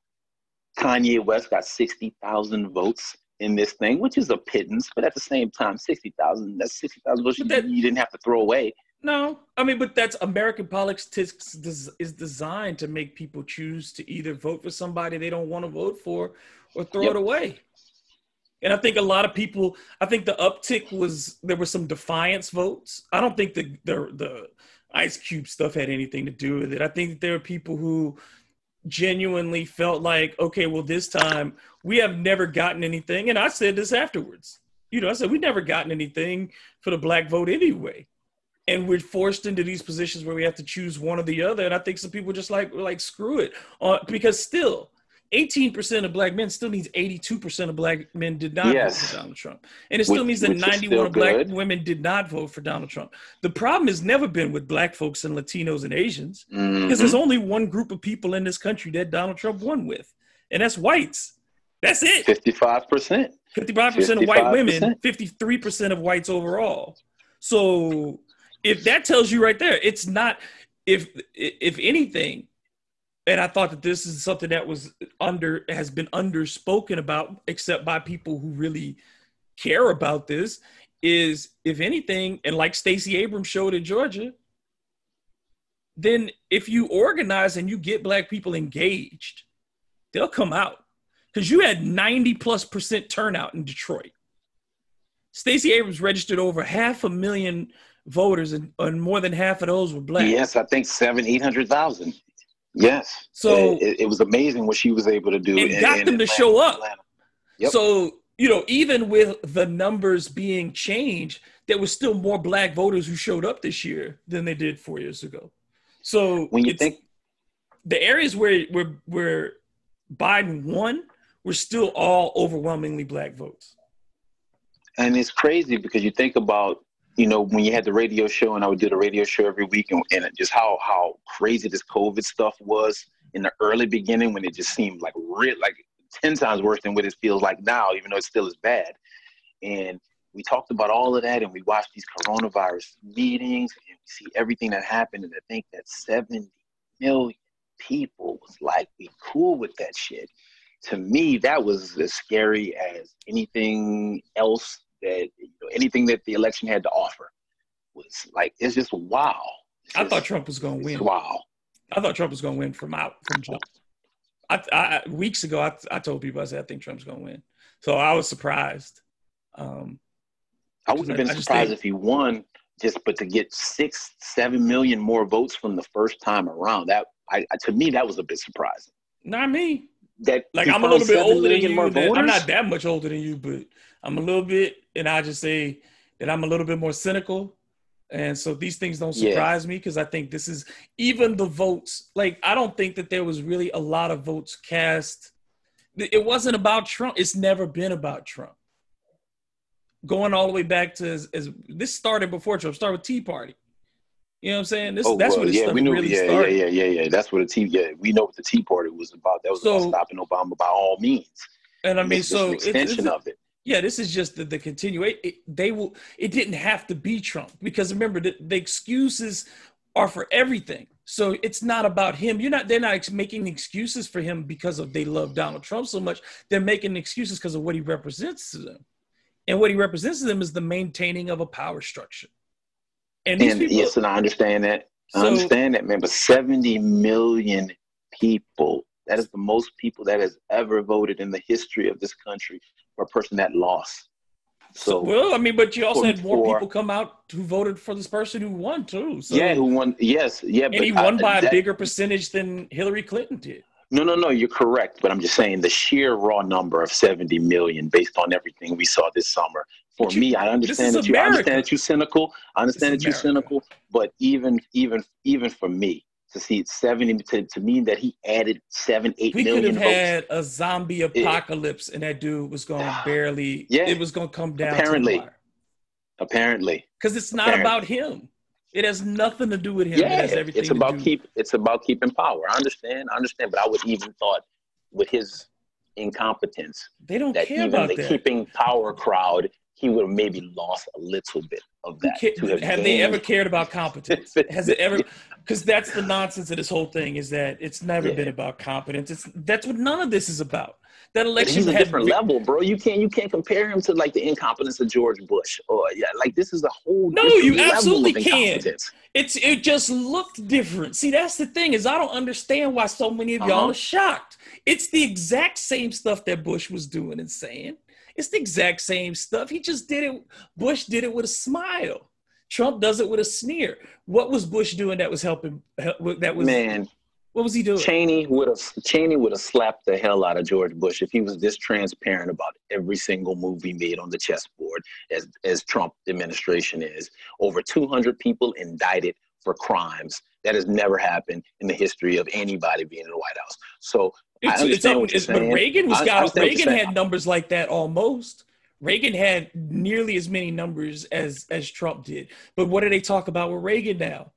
Kanye West got 60,000 votes in this thing, which is a pittance, but at the same time 60,000 that's 60,000 votes you, you didn't have to throw away. No, I mean, but that's American politics is designed to make people choose to either vote for somebody they don't want to vote for or throw Yep. it away. And I think a lot of people, I think the uptick was there were some defiance votes. I don't think the the, the Ice Cube stuff had anything to do with it. I think that there are people who genuinely felt like, okay, well, this time we have never gotten anything. And I said this afterwards. You know, I said we've never gotten anything for the black vote anyway and we're forced into these positions where we have to choose one or the other. And I think some people just like like screw it, uh, because still, eighteen percent of black men still means eighty-two percent of black men did not Yes. vote for Donald Trump, and it still Which- means that ninety-one still of black good. women did not vote for Donald Trump. The problem has never been with black folks and Latinos and Asians, because Mhm. there's only one group of people in this country that Donald Trump won with, and that's whites. That's it. 55%. 55% of white women, 53% of whites overall. So if that tells you right there, it's not if if anything, and I thought that this is something that was under has been underspoken about, except by people who really care about this, is if anything, and like Stacey Abrams showed in Georgia, then if you organize and you get black people engaged, they'll come out. Because you had 90 plus percent turnout in Detroit. Stacey Abrams registered over half a million voters, and, and more than half of those were black. Yes, I think seven, eight hundred thousand. Yes. So- it, it was amazing what she was able to do. And got in them to Atlanta- show up. Yep. So, you know, even with the numbers being changed, there was still more black voters who showed up this year than they did four years ago. So When you think the areas where where where Biden won were still all overwhelmingly black votes. and it's crazy because you think about you know when you had the radio show and i would do the radio show every week and, and just how how crazy this covid stuff was in the early beginning when it just seemed like real like 10 times worse than what it feels like now even though it still is bad. And we talked about all of that and we watched these coronavirus meetings and we see everything that happened and i think that 70 million people was like be cool with that shit. To me, that was as scary as anything else that you know, anything that the election had to offer was like it's just wow. It's I just- thought Trump was going to win. Wow. I thought Trump was going to win from out from jump. I, I weeks ago I, I told people I said I think Trump's going to win. So I was surprised. Um, I wouldn't have been surprised think- if he won, just but to get six, seven million more votes from the first time around, that I, I- to me that was a bit surprising. not me. That Like I'm a little bit older than you. I'm not that much older than you, but I'm a little bit, and I just say that I'm a little bit more cynical. And so these things don't Yeah. surprise me because I think this is even the votes. Like I don't think that there was really a lot of votes cast. It wasn't about Trump. It's never been about Trump. Going all the way back to as, as this started before Trump. Started with Tea Party. You know what I'm saying? This Oh, that's well, this yeah, stuff we knew, really yeah, started. yeah, yeah, yeah, yeah. That's what the tea. Yeah, we know what the Tea Party was about. That was So- about stopping Obama by all means. And I mean, so an it's- extension it's- of it. Yeah, this is just the, the continuation. They will. It didn't have to be Trump because remember the, the excuses are for everything. So it's not about him. You're not. They're not making excuses for him because of they love Donald Trump so much. They're making excuses because of what he represents to them, and what he represents to them is the maintaining of a power structure. And these And people, yes, and I understand that. I understand that, man. But 70 million people, that is the most people that has ever voted in the history of this country for a person that lost. So, well, I mean, but you also had more for- people come out who voted for this person who won too. So, yeah, who won? Yes, yeah. and but he won I- by a bigger percentage than Hillary Clinton did. No, no, no, you're correct. But I'm just saying the sheer raw number of 70 million based on everything we saw this summer. For you- me, I understand that you I understand that you're cynical. I understand that you're cynical. But even even even for me to see it 70 to, to mean that he added seven, eight we could have votes. had a zombie apocalypse and that dude was going to ah, barely Yeah. it was going to come down Apparently. Apparently. Because it's not Apparently. about him it has nothing to do with him it Yeah, has everything it's to about keep it's about keeping power. I understand, I understand, but I would even thought with his incompetence they don't that care even about the that keeping power crowd, he would have maybe lost a little bit of that. have have they ever cared about competence has it ever because that's the nonsense of this whole thing is that it's never Yeah. been about competence it's that's what none of this is about that election he's a different level, bro. You can't you can't compare him to like the incompetence of George Bush or yeah, like this is a whole No, you absolutely can. It's it just looked different. See, that's the thing is I don't understand why so many of y'all Uh-huh. are shocked. It's the exact same stuff that Bush was doing and saying. It's the exact same stuff. He just did it. Bush did it with a smile. Trump does it with a sneer. What was Bush doing that was helping? That was Man, What was he doing? Cheney would have Cheney would have slapped the hell out of George Bush if he was this transparent about every single move he made on the chessboard, as as Trump administration is. Over 200 people indicted for crimes that has never happened in the history of anybody being in the White House. So It's, it's, it's- but. Reagan was got Reagan had numbers like that almost. Reagan had nearly as many numbers as as Trump did. But what do they talk about with Reagan now?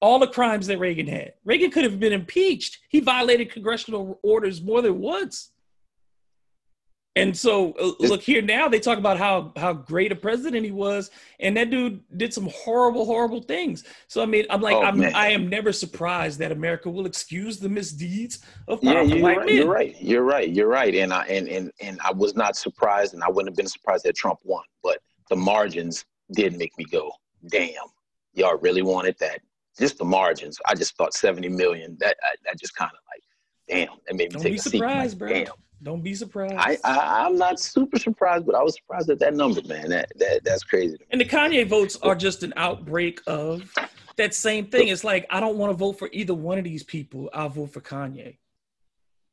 All the crimes that Reagan had. Reagan could have been impeached. He violated congressional orders more than once. And so uh, look here now they talk about how how great a president he was and that dude did some horrible horrible things. So I mean I'm like Oh, I'm man. I am never surprised that America will excuse the misdeeds of Yeah, you're white right, men. you're right. You're right. You're right. And I and, and and I was not surprised, and I wouldn't have been surprised that Trump won. But the margins did make me go, "Damn, y'all really wanted that." Just the margins. I just thought 70 million. That I, that just kind of like, damn. That made me Don't take be a seat. surprised, like, bro. Damn. Don't be surprised. I, I I'm not super surprised, but I was surprised at that number, man. That that that's crazy. and the Kanye votes are just an outbreak of that same thing. It's like I don't want to vote for either one of these people. I'll vote for Kanye.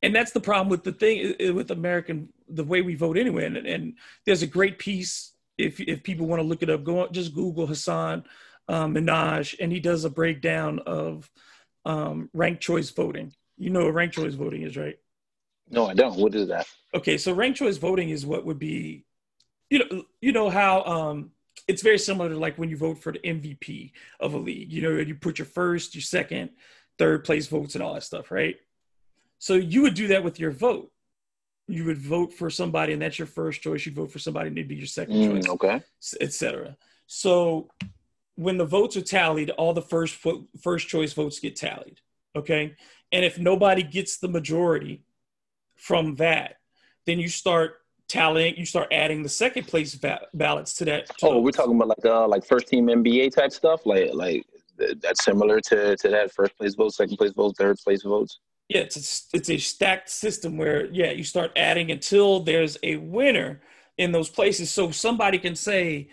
And that's the problem with the thing with American the way we vote anyway. And, and there's a great piece if if people want to look it up, go on, just Google Hasan um, Minhaj, and he does a breakdown of um, ranked choice voting. You know what ranked choice voting is, right? No, I don't. What is that? Okay, so ranked choice voting is what would be, you know, you know how um, it's very similar to like when you vote for the MVP of a league. You know, you put your first, your second, third place votes and all that stuff, right? So you would do that with your vote. You would vote for somebody, and that's your first choice. You'd vote for somebody, and it'd be your second choice Mm, okay. etc. So when the votes are tallied, all the first first choice votes get tallied. Okay, and if nobody gets the majority from that, then you start tallying. You start adding the second place va- ballots to that. to Oh, we're talking about like uh like first team NBA type stuff, like like th- that's similar to to that first place vote, second place vote, third place votes. Yeah, it's a, it's a stacked system where yeah, you start adding until there's a winner in those places. So somebody can say,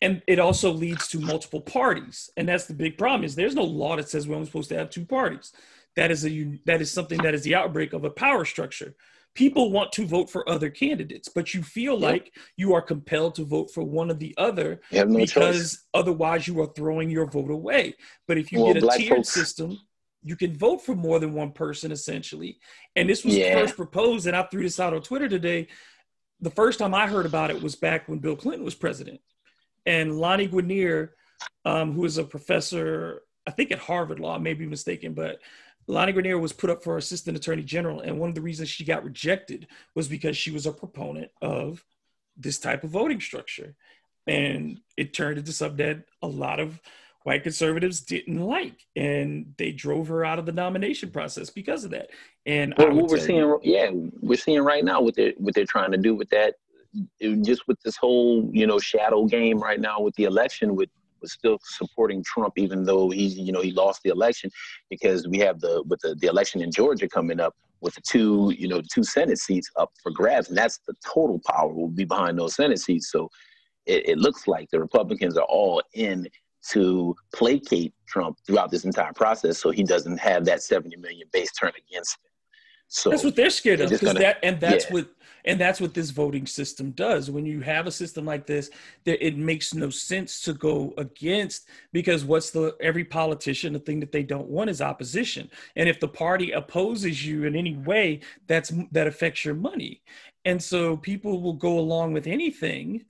and it also leads to multiple parties, and that's the big problem. Is there's no law that says we're only supposed to have two parties. That is a that is something that is the outbreak of a power structure. People want to vote for other candidates, but you feel Yep. like you are compelled to vote for one or the other no choice. because otherwise you are throwing your vote away. But if you Well, get a tiered folks- system, you can vote for more than one person essentially. And this was Yeah. first proposed, and I threw this out on Twitter today. The first time I heard about it was back when Bill Clinton was president. And Lani Guinier, um, who is a professor, I think at Harvard Law, I may be mistaken, but Lani Guinier was put up for assistant attorney general. And one of the reasons she got rejected was because she was a proponent of this type of voting structure. And it turned into something that a lot of white conservatives didn't like. And they drove her out of the nomination process because of that. And Well, what we're seeing, you- yeah, we're seeing right now what they're what they're trying to do with that, just with this whole you know shadow game right now with the election, with was still supporting Trump even though he's you know he lost the election because we have the with the, the election in Georgia coming up with the two you know two Senate seats up for grabs and that's the total power will be behind those Senate seats. So it, it looks like the Republicans are all in to placate Trump throughout this entire process so he doesn't have that 70 million base turn against him. So That's what they're scared they're of. gonna- that, and that's yeah. what and that's what this voting system does. When you have a system like this, that it makes no sense to go against because what's the every politician the thing that they don't want is opposition. And if the party opposes you in any way, that's that affects your money. And so people will go along with anything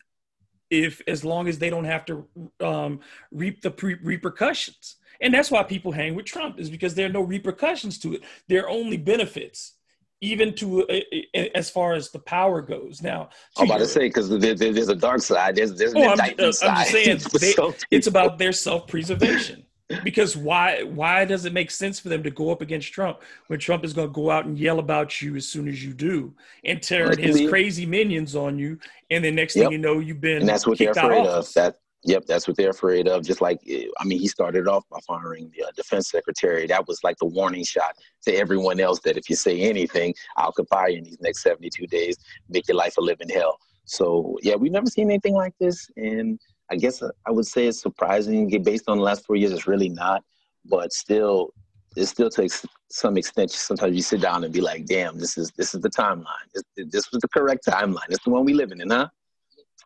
if as long as they don't have to um, reap the pre- repercussions. And that's why people hang with Trump is because there are no repercussions to it. There are only benefits, even to uh, uh, as far as the power goes. Now, I'm about to say because there, there- there's a dark side. There's there's Oh, I'm- uh, I'm saying, they- it's about their self-preservation. Because why why does it make sense for them to go up against Trump when Trump is going to go out and yell about you as soon as you do and turn his crazy minions on you, and then next Yep. thing you know, you've been and that's what they're afraid of of. That yep, that's what they're afraid of. Just like eh, I mean, he started off by firing the uh, defense secretary. That was like the warning shot to everyone else that if you say anything, I'll fire you in these next 72 days, make your life a living hell. So yeah, we've never seen anything like this, and I guess uh, I would say it's surprising based on the last four years. It's really not, but still, it still takes some extent. Sometimes you sit down and be like, "Damn, this is this is the timeline. This, this was the correct timeline. It's the one we live in, huh?"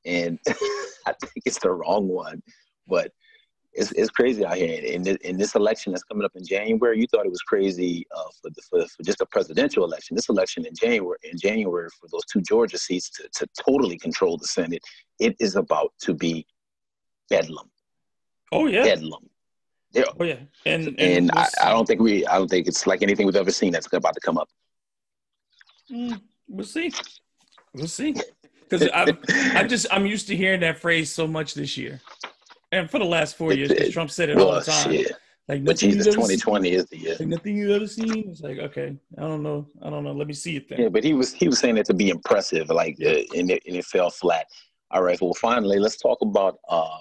And I think it's the wrong one, but it's, it's crazy out here. In this, in this election that's coming up in January, you thought it was crazy uh, for, the, for for just a presidential election. This election in January, in January for those two Georgia seats to, to totally control the Senate, it is about to be bedlam, Oh yeah, bedlam. There, oh yeah, and and, and I, I don't think we, I don't think it's like anything we've ever seen that's about to come up. Mm, we'll see. We'll see. Because I, I just I'm used to hearing that phrase so much this year, and for the last four years, because Trump said it all the time. shit. Like But nothing Jesus, you've ever seen. 2020 is the year. Like nothing you've ever seen. It's like okay, I don't know, I don't know. Let me see it then. Yeah, but he was he was saying it to be impressive, like uh, and, it, and it fell flat. All right, well, finally, let's talk about. Uh,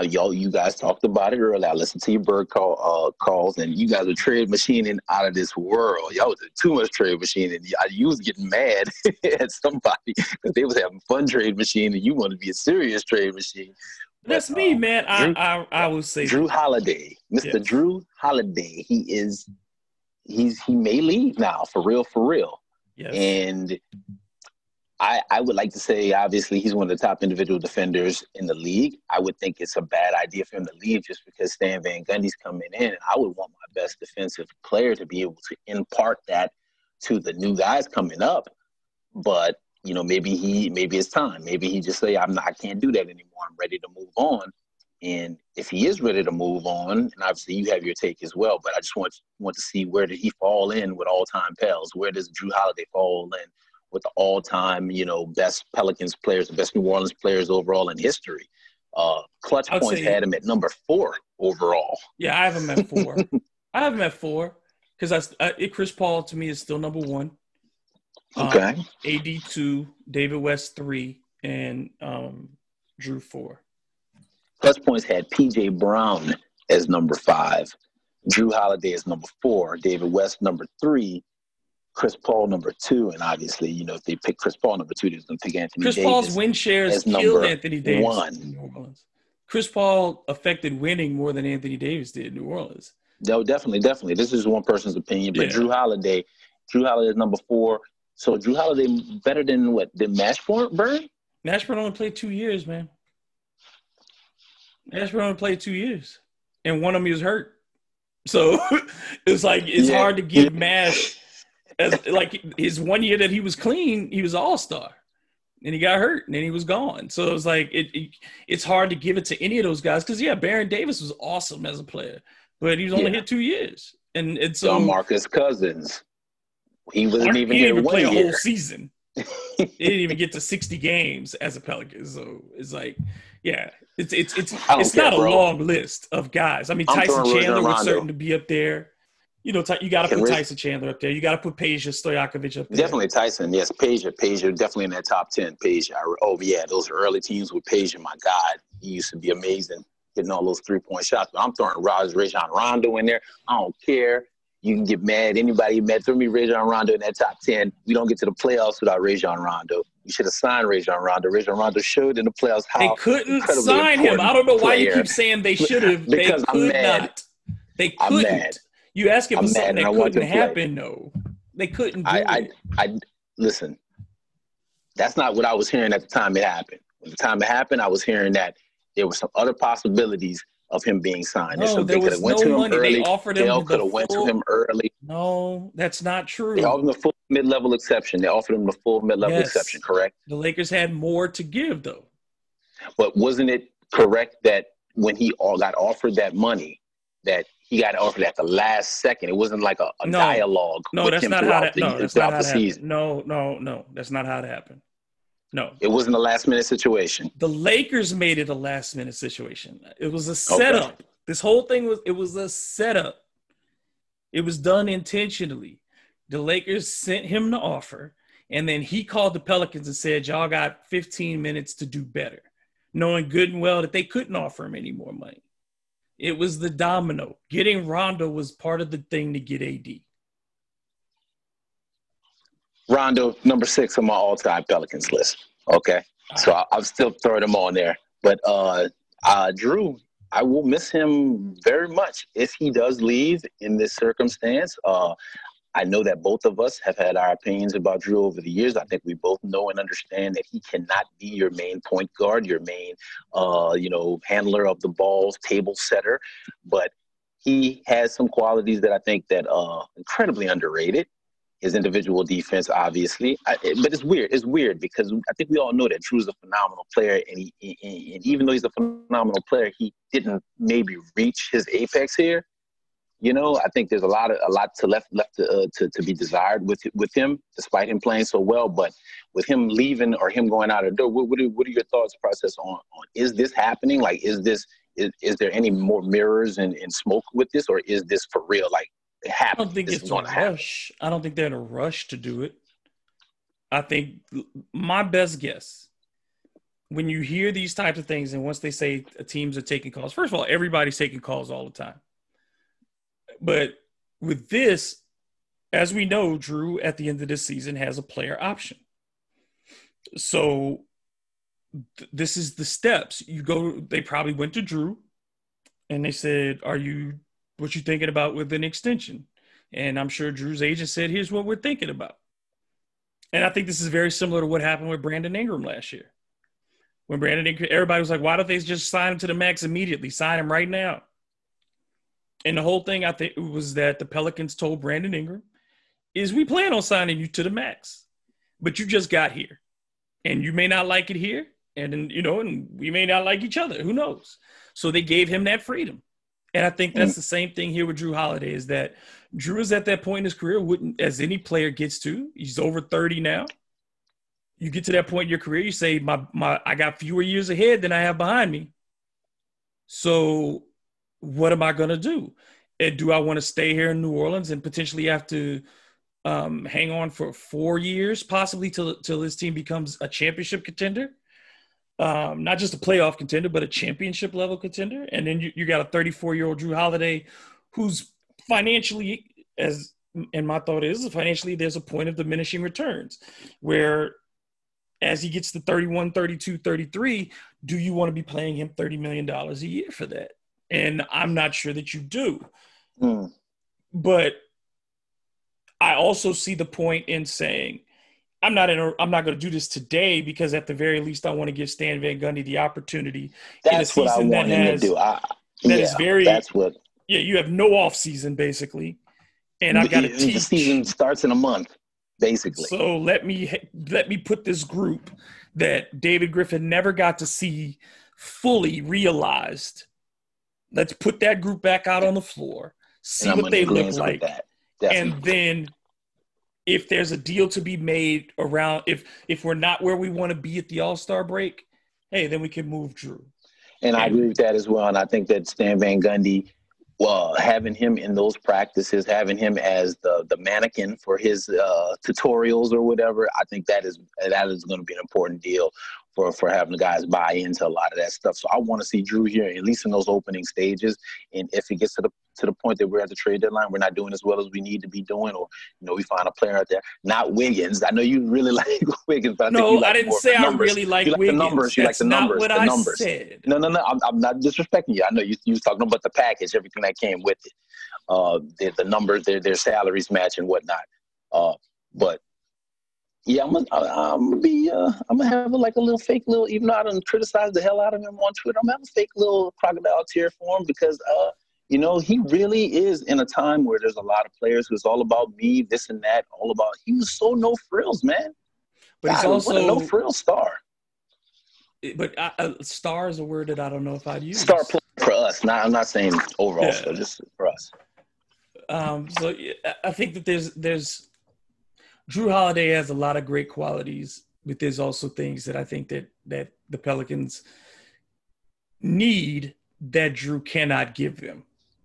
uh, y'all, you guys talked about it earlier. I listened to your bird call uh, calls, and you guys were trade machining out of this world. Y'all was too much trade machining. You was getting mad at somebody because they was having fun trade machine, and you want to be a serious trade machine. That's But, me, uh, man. I, Jrue- I I would say Jrue Holiday, Mr. Yes. Jrue Holiday. He is. He's he may leave now for real, for real. yes. And I, I would like to say, obviously, he's one of the top individual defenders in the league. I would think it's a bad idea for him to leave just because Stan Van Gundy's coming in. And I would want my best defensive player to be able to impart that to the new guys coming up. But you know, maybe he, maybe it's time. Maybe he just say, "I'm not, I can't do that anymore. I'm ready to move on." And if he is ready to move on, and obviously you have your take as well, but I just want want to see where did he fall in with all time pals? Where does Jrue Holiday fall in with the all time, you know, best Pelicans players, the best New Orleans players overall in history? Uh, clutch points had him at number four overall. Yeah, I have him at four. I have him at four because I, I Chris Paul to me is still number one. Um, Okay. AD two, David West three, and um, Jrue four. Clutch points had PJ Brown as number five, Jrue Holiday as number four, David West number three, Chris Paul number two, and obviously, you know, if they pick Chris Paul number two, they're going to pick Anthony Chris Davis. Paul's win shares killed Anthony Davis one. in New Orleans. Chris Paul affected winning more than Anthony Davis did in New Orleans. No, definitely, definitely. This is one person's opinion, but Yeah. Jrue Holiday, Jrue Holiday is number four. So Jrue Holiday better than what? Than Mashburn? Mashburn only played two years, man. Mashburn only played two years, and one of them he was hurt. So it's like it's Yeah. hard to give Mash as like his one year that he was clean, he was all star, and he got hurt, and then he was gone. So it was like it, it it's hard to give it to any of those guys because yeah, Baron Davis was awesome as a player, but he was only Yeah. here two years, and and so John Marcus Cousins. He wasn't even he here didn't even one play a whole season. he didn't even get to 60 games as a Pelican. So it's like, yeah, it's it's it's I don't it's not care, a bro. long list of guys. I mean, I'm Tyson Chandler was Rondo. certain to be up there. You know, you got to put Tyson Chandler up there. You got to put Peja Stojakovic up there. Definitely Tyson. Yes, Peja. Peja definitely in that top ten. Peja. Oh yeah, those early teams with Peja. My God, he used to be amazing, getting all those three point shots. But I'm throwing Raj Rajon Rondo in there. I don't care. You can get mad. Anybody mad? Throw me Rajon Rondo in that top ten. We don't get to the playoffs without Rajon Rondo. You should have signed Rajon Rondo. Rajon Rondo showed in the playoffs They how couldn't sign him. I don't know why you keep saying they should have. They Because I'm could mad. not. They I'm couldn't. mad. You ask I'm something that couldn't happen. No, they couldn't do I, I, it. I, listen. That's not what I was hearing at the time it happened. At the time it happened, I was hearing that there were some other possibilities of him being signed. No, there was went no to him money. early. They offered him Dale the could have went to him early. No, that's not true. They offered him the full mid-level exception. They offered him the full mid-level Yes. exception, correct? The Lakers had more to give, though. But wasn't it correct that when he all got offered that money, that he got offered at the last second? It wasn't like a, a No. dialogue. No, with that's him not how that. the, No, that's not how the that season. happened. No, no, no, that's not how it happened. No, It wasn't a last-minute situation. the Lakers made it a last minute situation. It was a setup. This whole thing was it was a setup. It was done intentionally. The Lakers sent him the offer, and then he called the Pelicans and said, "Y'all got 15 minutes to do better," knowing good and well that they couldn't offer him any more money. It was the domino. Getting Rondo was part of the thing to get AD. Rondo, number six on my all-time Pelicans list. Okay, so I, I'm still throwing him on there. But uh, uh, Jrue, I will miss him very much if he does leave in this circumstance. Uh, I know that both of us have had our opinions about Jrue over the years. I think we both know and understand that he cannot be your main point guard, your main, uh, you know, handler of the balls, table setter. But he has some qualities that I think that uh, incredibly underrated his individual defense, obviously. I, but it's weird. It's weird because I think we all know that Jrue's a phenomenal player, and, he- and even though he's a phenomenal player, he didn't maybe reach his apex here. You know, I think there's a lot of a lot to left left to, uh, to to be desired with with him, despite him playing so well. But with him leaving or him going out of the door, what, what, are, what are your thoughts process on on is this happening? Like, is this is, is there any more mirrors and, and smoke with this, or is this for real? Like, it I don't think this it's a going to happen. rush. I don't think they're in a rush to do it. I think my best guess when you hear these types of things, and once they say teams are taking calls, first of all, everybody's taking calls all the time. But with this, as we know, Jrue at the end of this season has a player option. So th- this is the steps. You go, they probably went to Jrue and they said, Are you what you thinking about with an extension? And I'm sure Jrue's agent said, Here's what we're thinking about. And I think this is very similar to what happened with Brandon Ingram last year. When Brandon Ingram, everybody was like, Why don't they just sign him to the max immediately? Sign him right now. And the whole thing I think was that the Pelicans told Brandon Ingram is we plan on signing you to the max, but you just got here, and you may not like it here, and then you know, and we may not like each other. Who knows? So they gave him that freedom, and I think that's mm. the same thing here with Jrue Holiday. Is that Jrue is at that point in his career, wouldn't as any player gets to. He's over thirty now. You get to that point in your career, you say, "My my, I got fewer years ahead than I have behind me." So, what am I going to do? And do I want to stay here in New Orleans and potentially have to um, hang on for four years, possibly till till this team becomes a championship contender, um, not just a playoff contender, but a championship level contender. And then you, you got a 34 year old Jrue Holiday, who's financially, as and my thought is, financially, there's a point of diminishing returns, where as he gets to 31, 32, 33, do you want to be paying him 30 million dollars a year for that? And I'm not sure that you do. Mm. But I also see the point in saying, I'm not in a, I'm not going to do this today because at the very least I want to give Stan Van Gundy the opportunity That's in a what I season that want him has to do. I, that yeah, is very- That's what. yeah you have no off season basically, and I've got to teach. the season starts in a month, basically. So let me let me put this group that David Griffin never got to see fully realized. Let's put that group back out on the floor, see what they look like. And then if there's a deal to be made around if if we're not where we want to be at the all-star break hey then we can move Jrue And I agree with that as well. And I think that Stan Van Gundy, well, having him in those practices, having him as the the mannequin for his uh, tutorials or whatever, I think that is that is going to be an important deal for for having the guys buy into a lot of that stuff. So I want to see Jrue here at least in those opening stages. And if it gets to the to the point that we're at the trade deadline, we're not doing as well as we need to be doing, or you know, we find a player out there, not Wiggins. I know you really like Wiggins, but I think no like i didn't say i really like you like Wiggins. the numbers. You That's like the not numbers. what the I numbers. said. No, no, no. I'm, I'm not disrespecting you. I know you, you was talking about the package, everything that came with it, uh, the, the numbers, their their salaries match and whatnot. Uh, but yeah, I'm gonna, I'm be, uh, I'm gonna have like a little fake little. Even though I don't criticize the hell out of him on Twitter, I'm gonna have a fake little crocodile tear for him because, uh, you know, he really is in a time where there's a lot of players who's all about me, this and that, all about. He was so no frills, man. but he's God, also what a no frill star. but I, uh, star is a word that i don't know if i'd use Star for us. Not, I'm not saying overall, Yeah. so just for us. Um, so I- I think that there's there's Jrue Holiday has a lot of great qualities, but there's also things that I think that that the Pelicans need that Jrue cannot give them.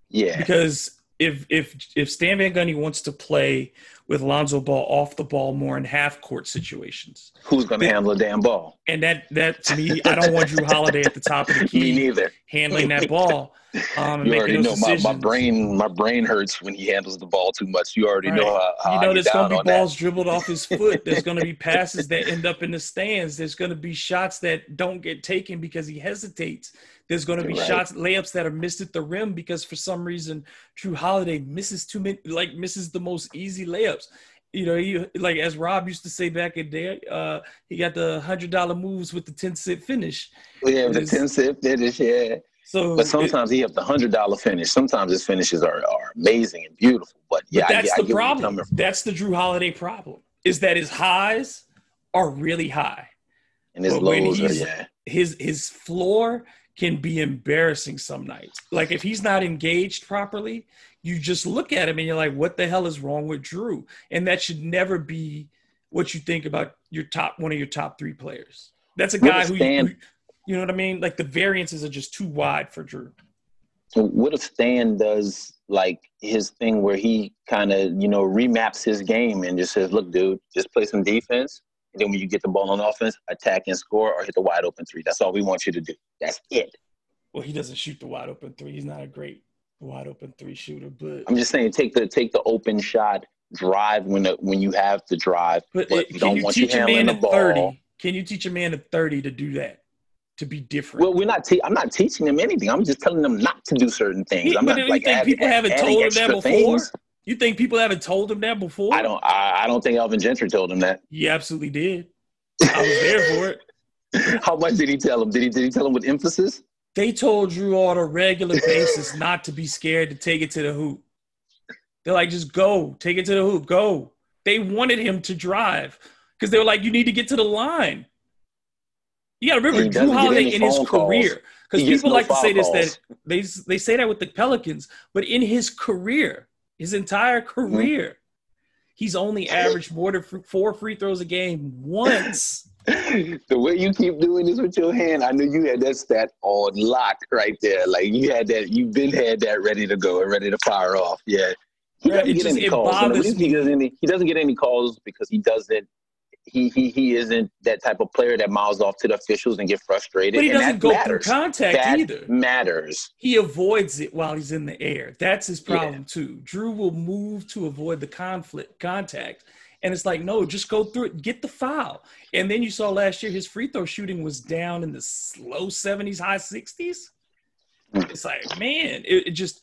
Yeah. Because if if if Stan Van Gundy wants to play with Lonzo Ball off the ball more in half court situations, Who's going to handle a damn ball? and that that to me, I don't want Jrue Holiday at the top of the key. Me neither. handling that ball. Um, You already know my, my brain. My brain hurts when he handles the ball too much. You already Right. know how, how you know, there's going to be that. balls dribbled off his foot. There's going to be passes that end up in the stands. There's going to be shots that don't get taken because he hesitates. There's going to be Right. shots, layups that are missed at the rim because for some reason Jrue Holiday misses too many, like misses the most easy layups. You know, he like as Rob used to say back in there, uh, he got the hundred dollar moves with the ten cent finish. Yeah, the ten cent finish. Yeah, So, but sometimes he have the hundred dollar finish. Sometimes his finishes are, are amazing and beautiful. But But yeah, I, that's I the get problem. That's the Jrue Holiday problem. Is that his highs are really high. And his but lows are yeah. his his floor can be embarrassing some nights. Like if he's not engaged properly, you just look at him and you're like, what the hell is wrong with Jrue? And that should never be what you think about your top one of your top three players. That's a guy who Stan- you, you know what I mean? Like the variances are just too wide for Jrue. So what if Stan does like his thing where he kind of you know remaps his game and just says, "Look, dude, just play some defense And then when you get the ball on offense, attack and score or hit the wide open three. That's all we want you to do. That's it. Well, he doesn't shoot the wide open three. He's not a great wide open three shooter, but I'm just saying, take the take the open shot, drive when the when you have the drive, but, but it- don't you want you handling man the ball. 30? Can you teach a man at 30 to do that? To be different? Well, we're not. Te- I'm not teaching them anything. I'm just telling them not to do certain things. Yeah, I'm but not do you like think people haven't told them that before? things. You think people haven't told him that before? I don't. I, I don't think Alvin Gentry told him that. He absolutely did. I was there for it. How much did he tell him? Did he did he tell him with emphasis? They told Jrue on a regular basis not to be scared to take it to the hoop. They're like, just go, take it to the hoop, go. They wanted him to drive because they were like, you need to get to the line. You got to remember, Jrue Holiday in his calls. career, because people no like to say foul this that they they say that with the Pelicans, but in his career, his entire Mm-hmm. career, he's only averaged more than four free throws a game once. the way you keep doing this with your hand, I knew you had that stat on lock right there. Like you had that, you've been had that ready to go and ready to fire off. Yeah. He doesn't it get just- any calls. And the bothers reason he doesn't, any, he doesn't get any calls because he doesn't. He, he he isn't that type of player that mouths off to the officials and get frustrated. But he doesn't go matters. through contact that either. matters. he avoids it while he's in the air. That's his Yeah. problem too. Jrue will move to avoid the conflict contact. And it's like, no, just go through it, get the foul. And then you saw last year his free throw shooting was down in the low 70s, high 60s. Mm. It's like, man, it, it just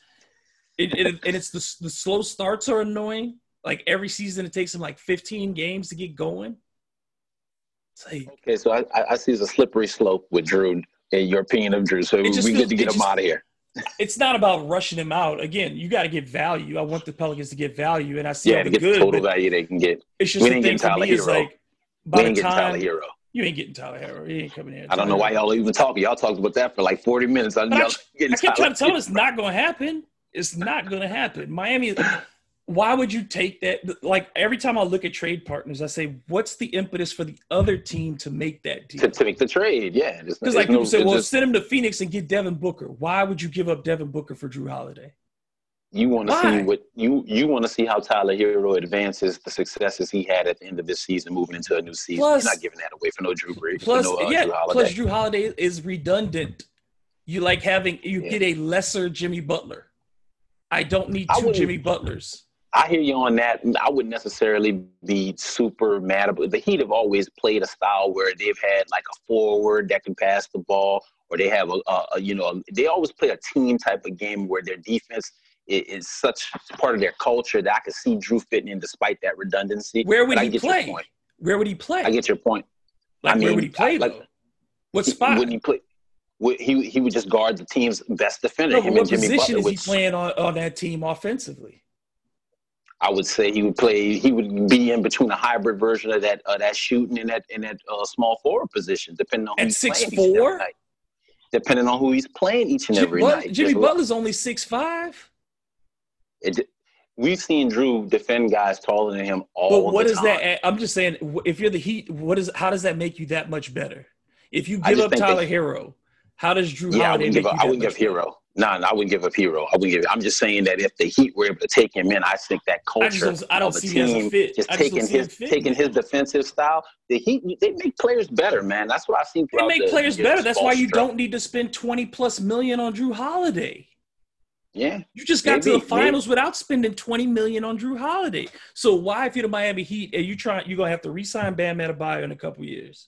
it, it and it's the the slow starts are annoying. Like every season it takes him like 15 games to get going. Like Okay, so I, I- see it's a slippery slope with Jrue. In your opinion of Jrue, so we just get to get him just- out of here. it's not about rushing him out. Again, you got to get value. I want the Pelicans to get value, and I see Yeah, all to get the good. total value they can get. it's just we thing getting Tyler Herro. like We by ain't the getting Tyler Herro. you ain't getting Tyler Herro, he ain't coming here. I don't know why y'all even talking. Y'all talked about that for like 40 minutes. I, I, I kept trying to tell him it's not going to happen. It's not going to happen. Miami. Why would you take that? Like every time I look at trade partners, I say, what's the impetus for the other team to make that deal? to, to make the trade. Yeah, Because like no- people say, well, just- send him to Phoenix and get Devin Booker. Why would you give up Devin Booker for Jrue Holiday? you want to see what you you want to see how Tyler Herro advances the successes he had at the end of this season, moving into a new season. Plus- You're not giving that away for no Drew Brees. Plus, no, uh, yeah, Jrue plus Jrue Holiday is redundant. You like having you Yeah. get a lesser Jimmy Butler. I don't need two Jimmy Butlers. I hear you on that. I wouldn't necessarily be super mad about the Heat have always played a style where they've had like a forward that can pass the ball, or they have a, a, a you know they always play a team type of game where their defense is, is such part of their culture that I could see Jrue fitting in despite that redundancy. Where would But he play? Where would he play? I get your point. like I where would he play like- though? What spot? Wouldn't he play? Would, he he would just guard the team's best defender. No, what and Jimmy position Butler. is he playing on, on that team offensively? I would say he would play. He would be in between a hybrid version of that uh, that shooting and that in that uh, small forward position, depending on who At he's playing 6'4"? each and every night. Depending on who he's playing each and every But- night. Jimmy Butler's only six five. it- we've seen Jrue defend guys taller than him all But what the is time. that? I'm just saying, if you're the Heat, what is? How does that make you that much better? If you give up Tyler they- Herro, how does Jrue Yeah, I wouldn't make give. A, I that wouldn't give Herro. No, no, I wouldn't give up Herro. I wouldn't give. I'm just saying that if the Heat were able to take him in, I think that I just culture don't, I don't of the see him as a team fit. just I taking him his taking his defensive style. The Heat they make players better, man. That's what I see. They make the players better. That's why you don't need to spend 20 plus million on Jrue Holiday. Yeah, You just got to the finals without spending 20 million on Jrue Holiday. So why, if you're the Miami Heat and you try, you're gonna have to re-sign Bam Adebayo in a couple years.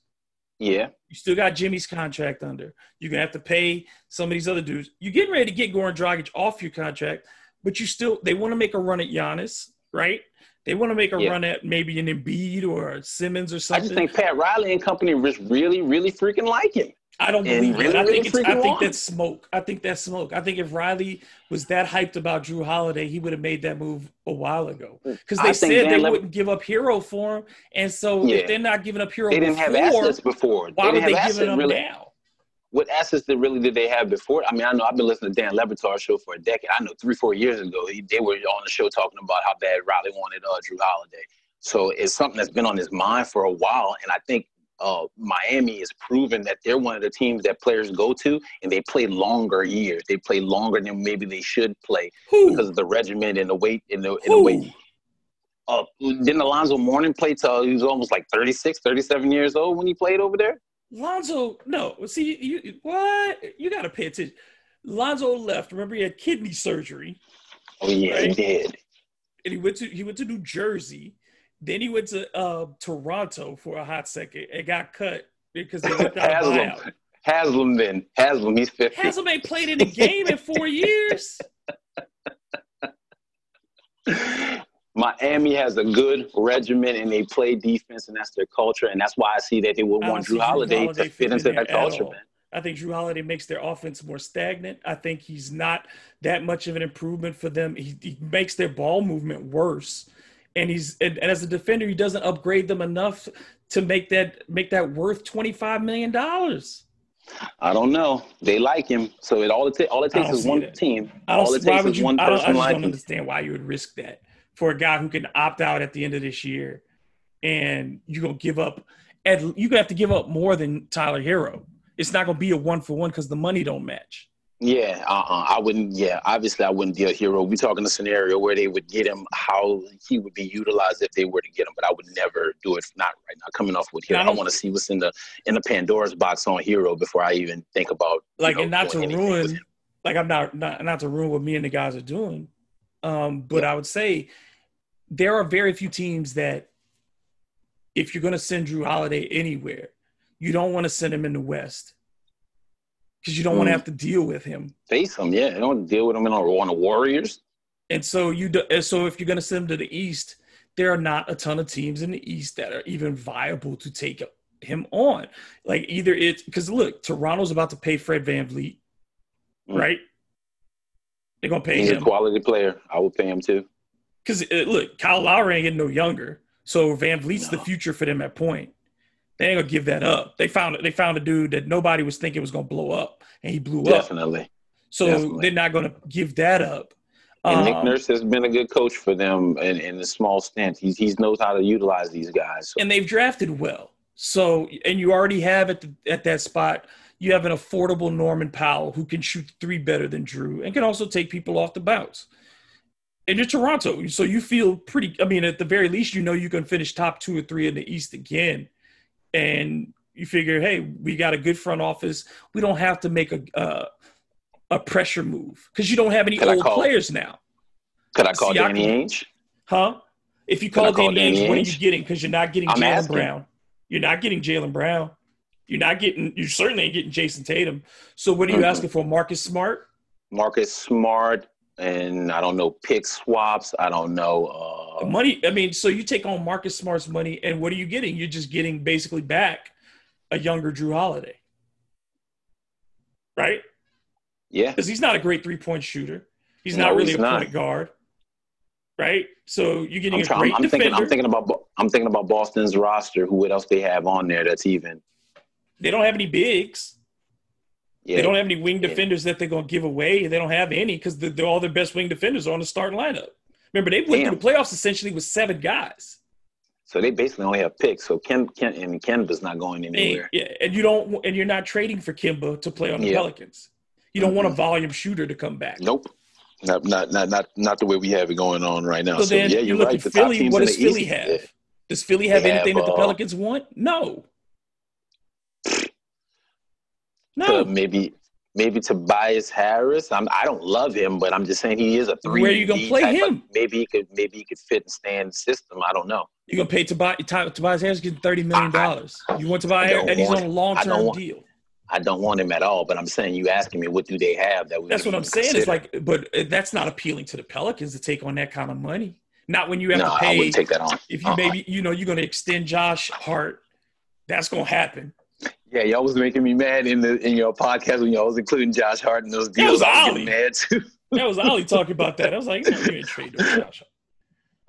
Yeah. You still got Jimmy's contract under. You're gonna have to pay some of these other dudes. You're getting ready to get Goran Dragic off your contract, but you still they want to make a run at Giannis, right? They want to make a Yeah. run at maybe an Embiid or Simmons or something. I just think Pat Riley and company just really, really freaking like him. I don't believe really, that. I really think it's, I think that's smoke. I think that's smoke. I think if Riley was that hyped about Jrue Holiday, he would have made that move a while ago. Because they think said they Levy- wouldn't give up Herro for him, and so Yeah. if they're not giving up Herro, They didn't have assets before. Why would they give it up really. now? What assets did really did they have before? I mean, I know I've been listening to Dan Levitar's show for a decade. I know three, four years ago, he, they were on the show talking about how bad Riley wanted uh, Jrue Holiday. So it's something that's been on his mind for a while, and I think uh, Miami is proven that they're one of the teams that players go to, and they play longer years. They play longer than maybe they should play Who? because of the regimen and the weight and the, and the weight. uh, didn't Alonzo Mourning play till he was almost like 36, 37 years old when he played over there? Lonzo, no. See, you what? You got to pay attention. Lonzo left. Remember, he had kidney surgery, Oh yeah, he did. and he went to he went to New Jersey. Then he went to uh, Toronto for a hot second and got cut because they a Haslem, buyout. Haslem, then Haslem, he's 50. Haslem ain't played in a game in four years. Miami has a good regimen and they play defense and that's their culture and that's why I see that they would want Jrue Jrue Holiday Holiday to fit into in that culture, man. I think Jrue Holiday makes their offense more stagnant. I think he's not that much of an improvement for them. He, he makes their ball movement worse, and he's and, and as a defender, he doesn't upgrade them enough to make that make that worth twenty five million dollars. I don't know. They like him, so it all it, ta- all it takes is one that. team. I don't. All it takes would is you? one I don't, I just like don't him. understand why you would risk that for a guy who can opt out at the end of this year, and you're gonna give up. At you're gonna have to give up more than Tyler Herro. It's not gonna be a one for one because the money don't match. Yeah, uh-uh. I wouldn't. Yeah, obviously, I wouldn't be a hero. We talking a scenario where they would get him, how he would be utilized if they were to get him. But I would never do it. Not right now. Coming off with Herro, I want to see what's in the in the Pandora's box on Herro before I even think about you like know, and not to ruin like i'm not, not not to ruin what me and the guys are doing um but i would say there are very few teams that if you're going to send jrue holiday anywhere you don't want to send him in the west because you don't want to Mm. have to deal with him face him. Yeah, they don't deal with him on, on the Warriors. and so you do, so if you're going to send him to the east there are not a ton of teams in the east that are even viable to take him on like either it's because look toronto's about to pay fred vanvleet Mm. right they're going to pay He's a him quality player. I would pay him too. Because uh, look, Kyle Lowry ain't getting no younger, so VanVleet's the future for them at point. They ain't gonna give that up. They found they found a dude that nobody was thinking was gonna blow up, and he blew up. Definitely. So definitely. they're not gonna give that up. And Nick Um, Nurse has been a good coach for them in, in a small stint. He's he knows how to utilize these guys. So and they've drafted well. So and you already have at the, at that spot, you have an affordable Norman Powell who can shoot three better than Jrue and can also take people off the bounce. And you're Toronto, so you feel pretty. I mean, at the very least, you know you can finish top two or three in the East again, and you figure, hey, we got a good front office. We don't have to make a uh, a pressure move because you don't have any old call- players now, could I call Siakam- Danny Ainge? huh? If you call call Danny Danny Ainge, what are you getting? Because you're not getting Jaylen. Brown. You're not getting Jaylen Brown. You're not getting. You certainly ain't getting Jayson Tatum. So what are you Mhm. asking for? Marcus Smart? Marcus Smart and I don't know pick swaps. I don't know. Uh, money. I mean, so you take on Marcus Smart's money, and what are you getting? You're just getting basically back a younger Jrue Holiday, right? yeah, Because he's not a great three point shooter. He's No, not really he's a not. point guard, right? So you're getting I'm, a trying, great I'm defender. thinking. I'm thinking about. I'm thinking about Boston's roster. Who? What else they have on there? That's even. they don't have any bigs. Yeah, They don't have any wing Yeah. defenders that they're going to give away. They don't have any because they're all their best wing defenders are on the starting lineup. Remember, they went Damn. through the playoffs essentially with seven guys. so they basically only have picks. So Ken, Ken, and Kemba's not going And, anywhere. yeah, and you don't, and you're not trading for Kemba to play on the Yeah. Pelicans. You don't want a volume shooter to come back. Nope. Not, not, not, not, not the way we have it going on right now. So, So, then yeah, you you're look right. at top Philly. teams What does Philly East, have? yeah. Does Philly have They anything have, that the uh, Pelicans want? No. Uh, No. maybe maybe Tobias Harris. I'm I don't love him, but I'm just saying he is a three. Where are you gonna play him? maybe he could maybe he could fit and stay in the system. I don't know. You're gonna pay Tobias, Tobias Harris getting thirty million dollars. You want Tobias Harris, and he's on a long I don't term want- deal. I don't want him at all. But I'm saying you asking me what do they have that we That's what I'm saying. It's like, but uh, that's not appealing to the Pelicans to take on that kind of money. Not when you have no, to I pay. wouldn't take that on. if you Uh-uh. maybe you know you're gonna extend Josh Hart, that's gonna happen. Yeah, y'all was making me mad in the in your podcast when y'all was including Josh Hart in those deals. was I was Ollie. mad too. That was Ollie talking about that. I was like, no, you ain't with Josh.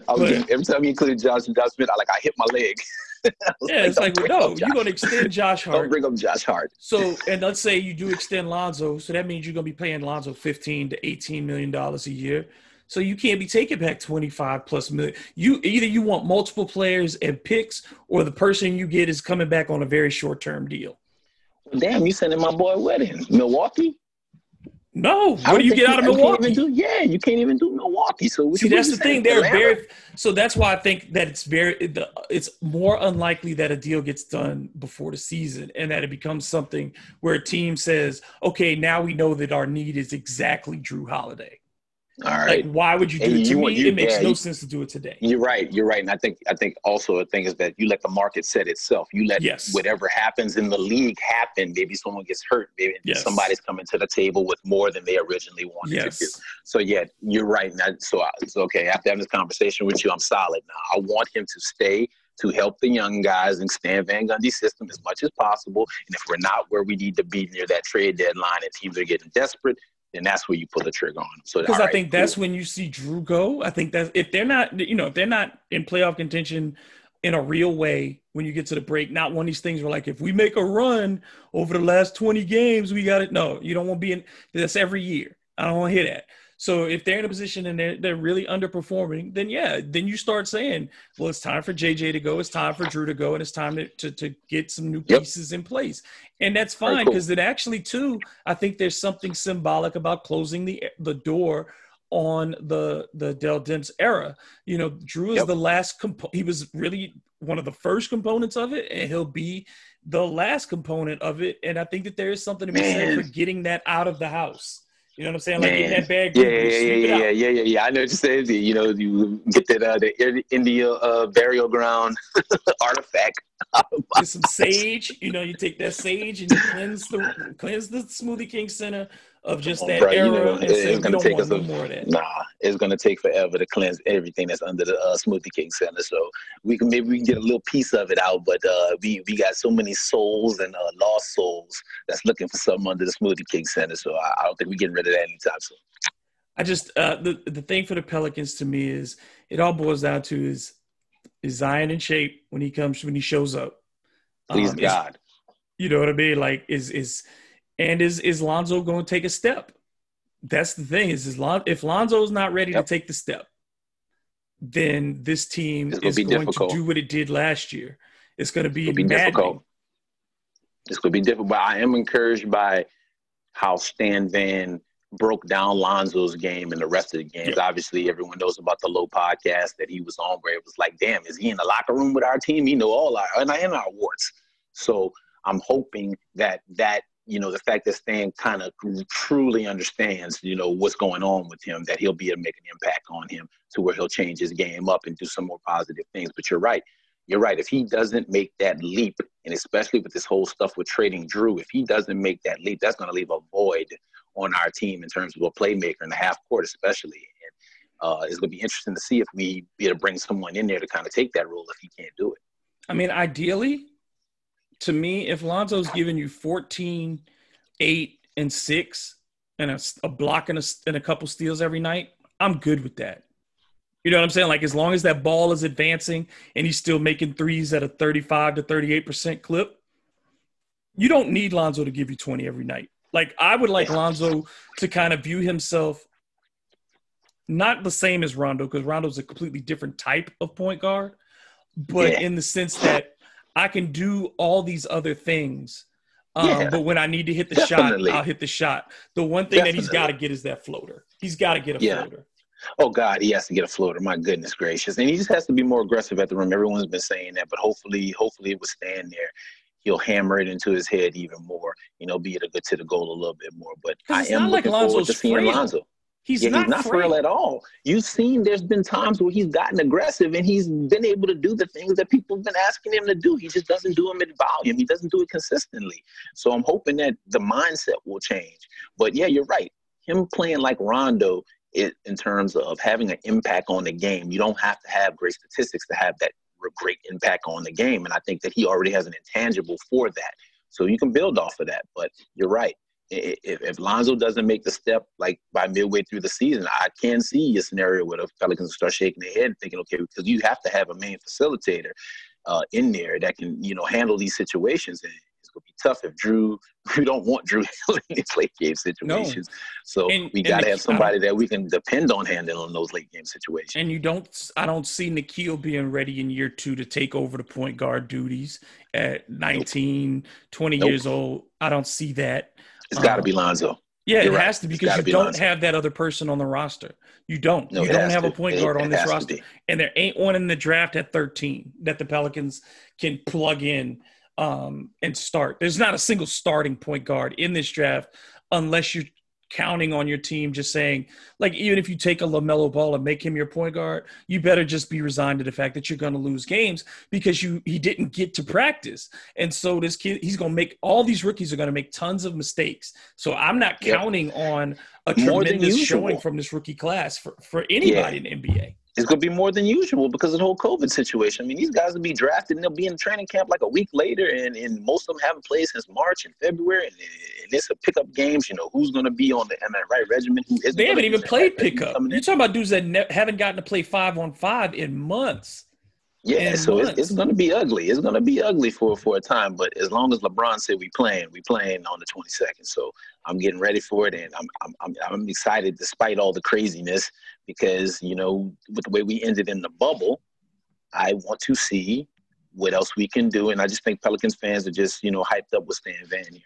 I was But- getting, every time you included Josh Josh Smith, I like I hit my leg. Yeah, it's like, well, bring no, you're gonna extend Josh Hart. Don't bring up Josh Hart. So, and let's say you do extend Lonzo, so that means you're gonna be paying Lonzo 15 to 18 million dollars a year. So you can't be taking back 25 plus million. You either you want multiple players and picks, or the person you get is coming back on a very short term deal. Damn, you sending my boy wedding, Milwaukee? No, what don't you get out of Milwaukee? do- yeah, you can't even do Milwaukee. So See, that's the thing. They're Atlanta? very so that's why I think that it's very it's more unlikely that a deal gets done before the season and that it becomes something where a team says, "Okay, now we know that our need is exactly Jrue Holiday." All right. Like, why would you do And it? To you me, you- it makes yeah, no you- sense to do it today. You're right. You're right. And I think I think also a thing is that you let the market set itself. You let Yes. whatever happens in the league happen. Maybe someone gets hurt. Maybe Yes. somebody's coming to the table with more than they originally wanted to do. So yeah, you're right. So I, so okay. After having this conversation with you, I'm solid now. I want him to stay to help the young guys and Stan Van Gundy's system as much as possible. And if we're not where we need to be near that trade deadline and teams are getting desperate, then that's where you pull the trigger on. So because I right, think cool. that's when you see Jrue go. I think that if they're not, you know, if they're not in playoff contention in a real way when you get to the break, not one of these things where like if we make a run over the last 20 games, we got it. No, you don't want to be in that's every year. I don't want to hear that. So if they're in a position and they're, they're really underperforming, then yeah, then you start saying, well, it's time for JJ to go, it's time for Jrue to go, and it's time to, to, to get some new Yep. pieces in place. And that's fine cool. because it actually too, I think there's something symbolic about closing the the door on the the Dell Demps era. You know, Jrue is Yep. the last compo- he was really one of the first components of it, and he'll be the last component of it. And I think that there is something to be said for getting that out of the house. You know what I'm saying? Like Man. that bad Yeah, group, yeah, yeah, yeah, yeah, yeah, yeah, yeah. I know what you're saying. You know, you get that uh, the India uh, burial ground artifact. Get some sage. You know, you take that sage and you cleanse the cleanse the Smoothie King Center of just on, that bro, you know, it- it's gonna take us a- more of that. Nah, it's gonna take forever to cleanse everything that's under the uh, Smoothie King Center. So we can maybe we can get a little piece of it out, but uh, we we got so many souls and uh, lost souls that's looking for something under the Smoothie King Center. So I, I don't think we're getting rid of that anytime soon. I just uh, the the thing for the Pelicans to me is it all boils down to is is Zion in shape when he comes when he shows up. Please Um, God. you know what I mean? Like is is and is is Lonzo going to take a step? That's the thing is is Lon, if Lonzo's not ready Yep. to take the step, then this team is going difficult. to do what it did last year. It's going to be, be difficult. It's going to be difficult, but I am encouraged by how Stan Van broke down Lonzo's game and the rest of the games. Obviously, everyone knows about the Lowe podcast that he was on, where it was like, "Damn, is he in the locker room with our team? He know all our and and our warts." So I'm hoping that that you know the fact that Stan kind of truly understands, you know, what's going on with him, that he'll be able to make an impact on him to where he'll change his game up and do some more positive things. But you're right you're right. If he doesn't make that leap, and especially with this whole stuff with trading Jrue, if he doesn't make that leap, that's going to leave a void on our team in terms of a playmaker in the half court, especially. And uh, it's going to be interesting to see if we be able to bring someone in there to kind of take that role if he can't do it. I mean, ideally, to me, if Lonzo's giving you 14, 8, and 6, and a, a block and a, and a couple steals every night, I'm good with that. You know what I'm saying? Like, as long as that ball is advancing and he's still making threes at a 35 to 38% clip, you don't need Lonzo to give you 20 every night. Like, I would like Lonzo to kind of view himself not the same as Rondo, because Rondo's a completely different type of point guard, but Yeah. in the sense that I can do all these other things. Um, Yeah. But when I need to hit the Definitely. shot, I'll hit the shot. The one thing that he's got to get is that floater. He's got to get a Yeah. floater. Oh God, he has to get a floater. My goodness gracious, and he just has to be more aggressive at the rim. Everyone's been saying that, but hopefully, hopefully it will stand there. He'll hammer it into his head even more. You know, be able to get to the goal a little bit more. But I am not like looking forward to seeing. Lonzo. He's yeah, not, he's not frail at all. You've seen there's been times where he's gotten aggressive and he's been able to do the things that people have been asking him to do. He just doesn't do them in volume. He doesn't do it consistently. So I'm hoping that the mindset will change. But yeah, you're right. Him playing like Rondo it, in terms of having an impact on the game, you don't have to have great statistics to have that great impact on the game. And I think that he already has an intangible for that. So you can build off of that. But you're right if, if Lonzo doesn't make the step like by midway through the season, I can see a scenario where the Pelicans start shaking their head and thinking, okay, because you have to have a main facilitator uh, in there that can, you know, handle these situations. And it's gonna be tough if Jrue. We don't want Jrue handling these late game situations. So And- we gotta have somebody that we can depend on handling those late game situations. And you don't, I don't see Nickeil being ready in year two to take over the point guard duties at 19, 20 Nope. years old. I don't see that. It's got to be Lonzo. Yeah, You're it right. has to because you be don't Lonzo. have that other person on the roster. You don't. No, you don't have a point guard it on this roster, and there ain't one in the draft at 13 that the Pelicans can plug in um, and start. There's not a single starting point guard in this draft unless you're counting on your team just saying, like, even if you take a LaMelo ball and make him your point guard, you better just be resigned to the fact that you're going to lose games because you he didn't get to practice. And so this kid, he's going to make all these rookies are going to make tons of mistakes. So I'm not Yep. counting on a More tremendous showing from this rookie class for, for anybody in the NBA. It's going to be more than usual because of the whole COVID situation. I mean, these guys will be drafted and they'll be in training camp like a week later, and, and most of them haven't played since March and February. And, and it's a pickup games. You know, who's going to be on the, on that right regimen? Who isn't They haven't even played pickup. You're talking about dudes that ne- haven't gotten to play five on five in months. Yeah, so it's, it's going to be ugly. It's going to be ugly for for a time. But as long as LeBron said we playing, we playing on the 22nd. So I'm getting ready for it, and I'm I'm I'm, I'm excited despite all the craziness because you know with the way we ended in the bubble, I want to see what else we can do, and I just think Pelicans fans are just you know hyped up with Stan Van here.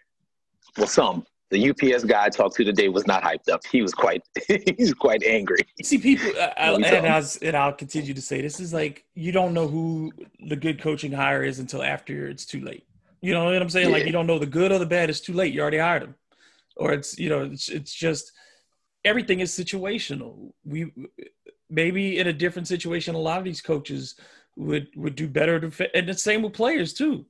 Well, some. The UPS guy I talked to today was not hyped up. He was quite he's quite angry. See, people, uh, I, I, uh, and. I was, and I'll continue to say this is like you don't know who the good coaching hire is until after it's too late. You know what I'm saying? Like you don't know the good or the bad. It's too late. You already hired him, or it's you know it's it's just everything is situational. We maybe in a different situation, a lot of these coaches would would do better to fit, and the same with players too.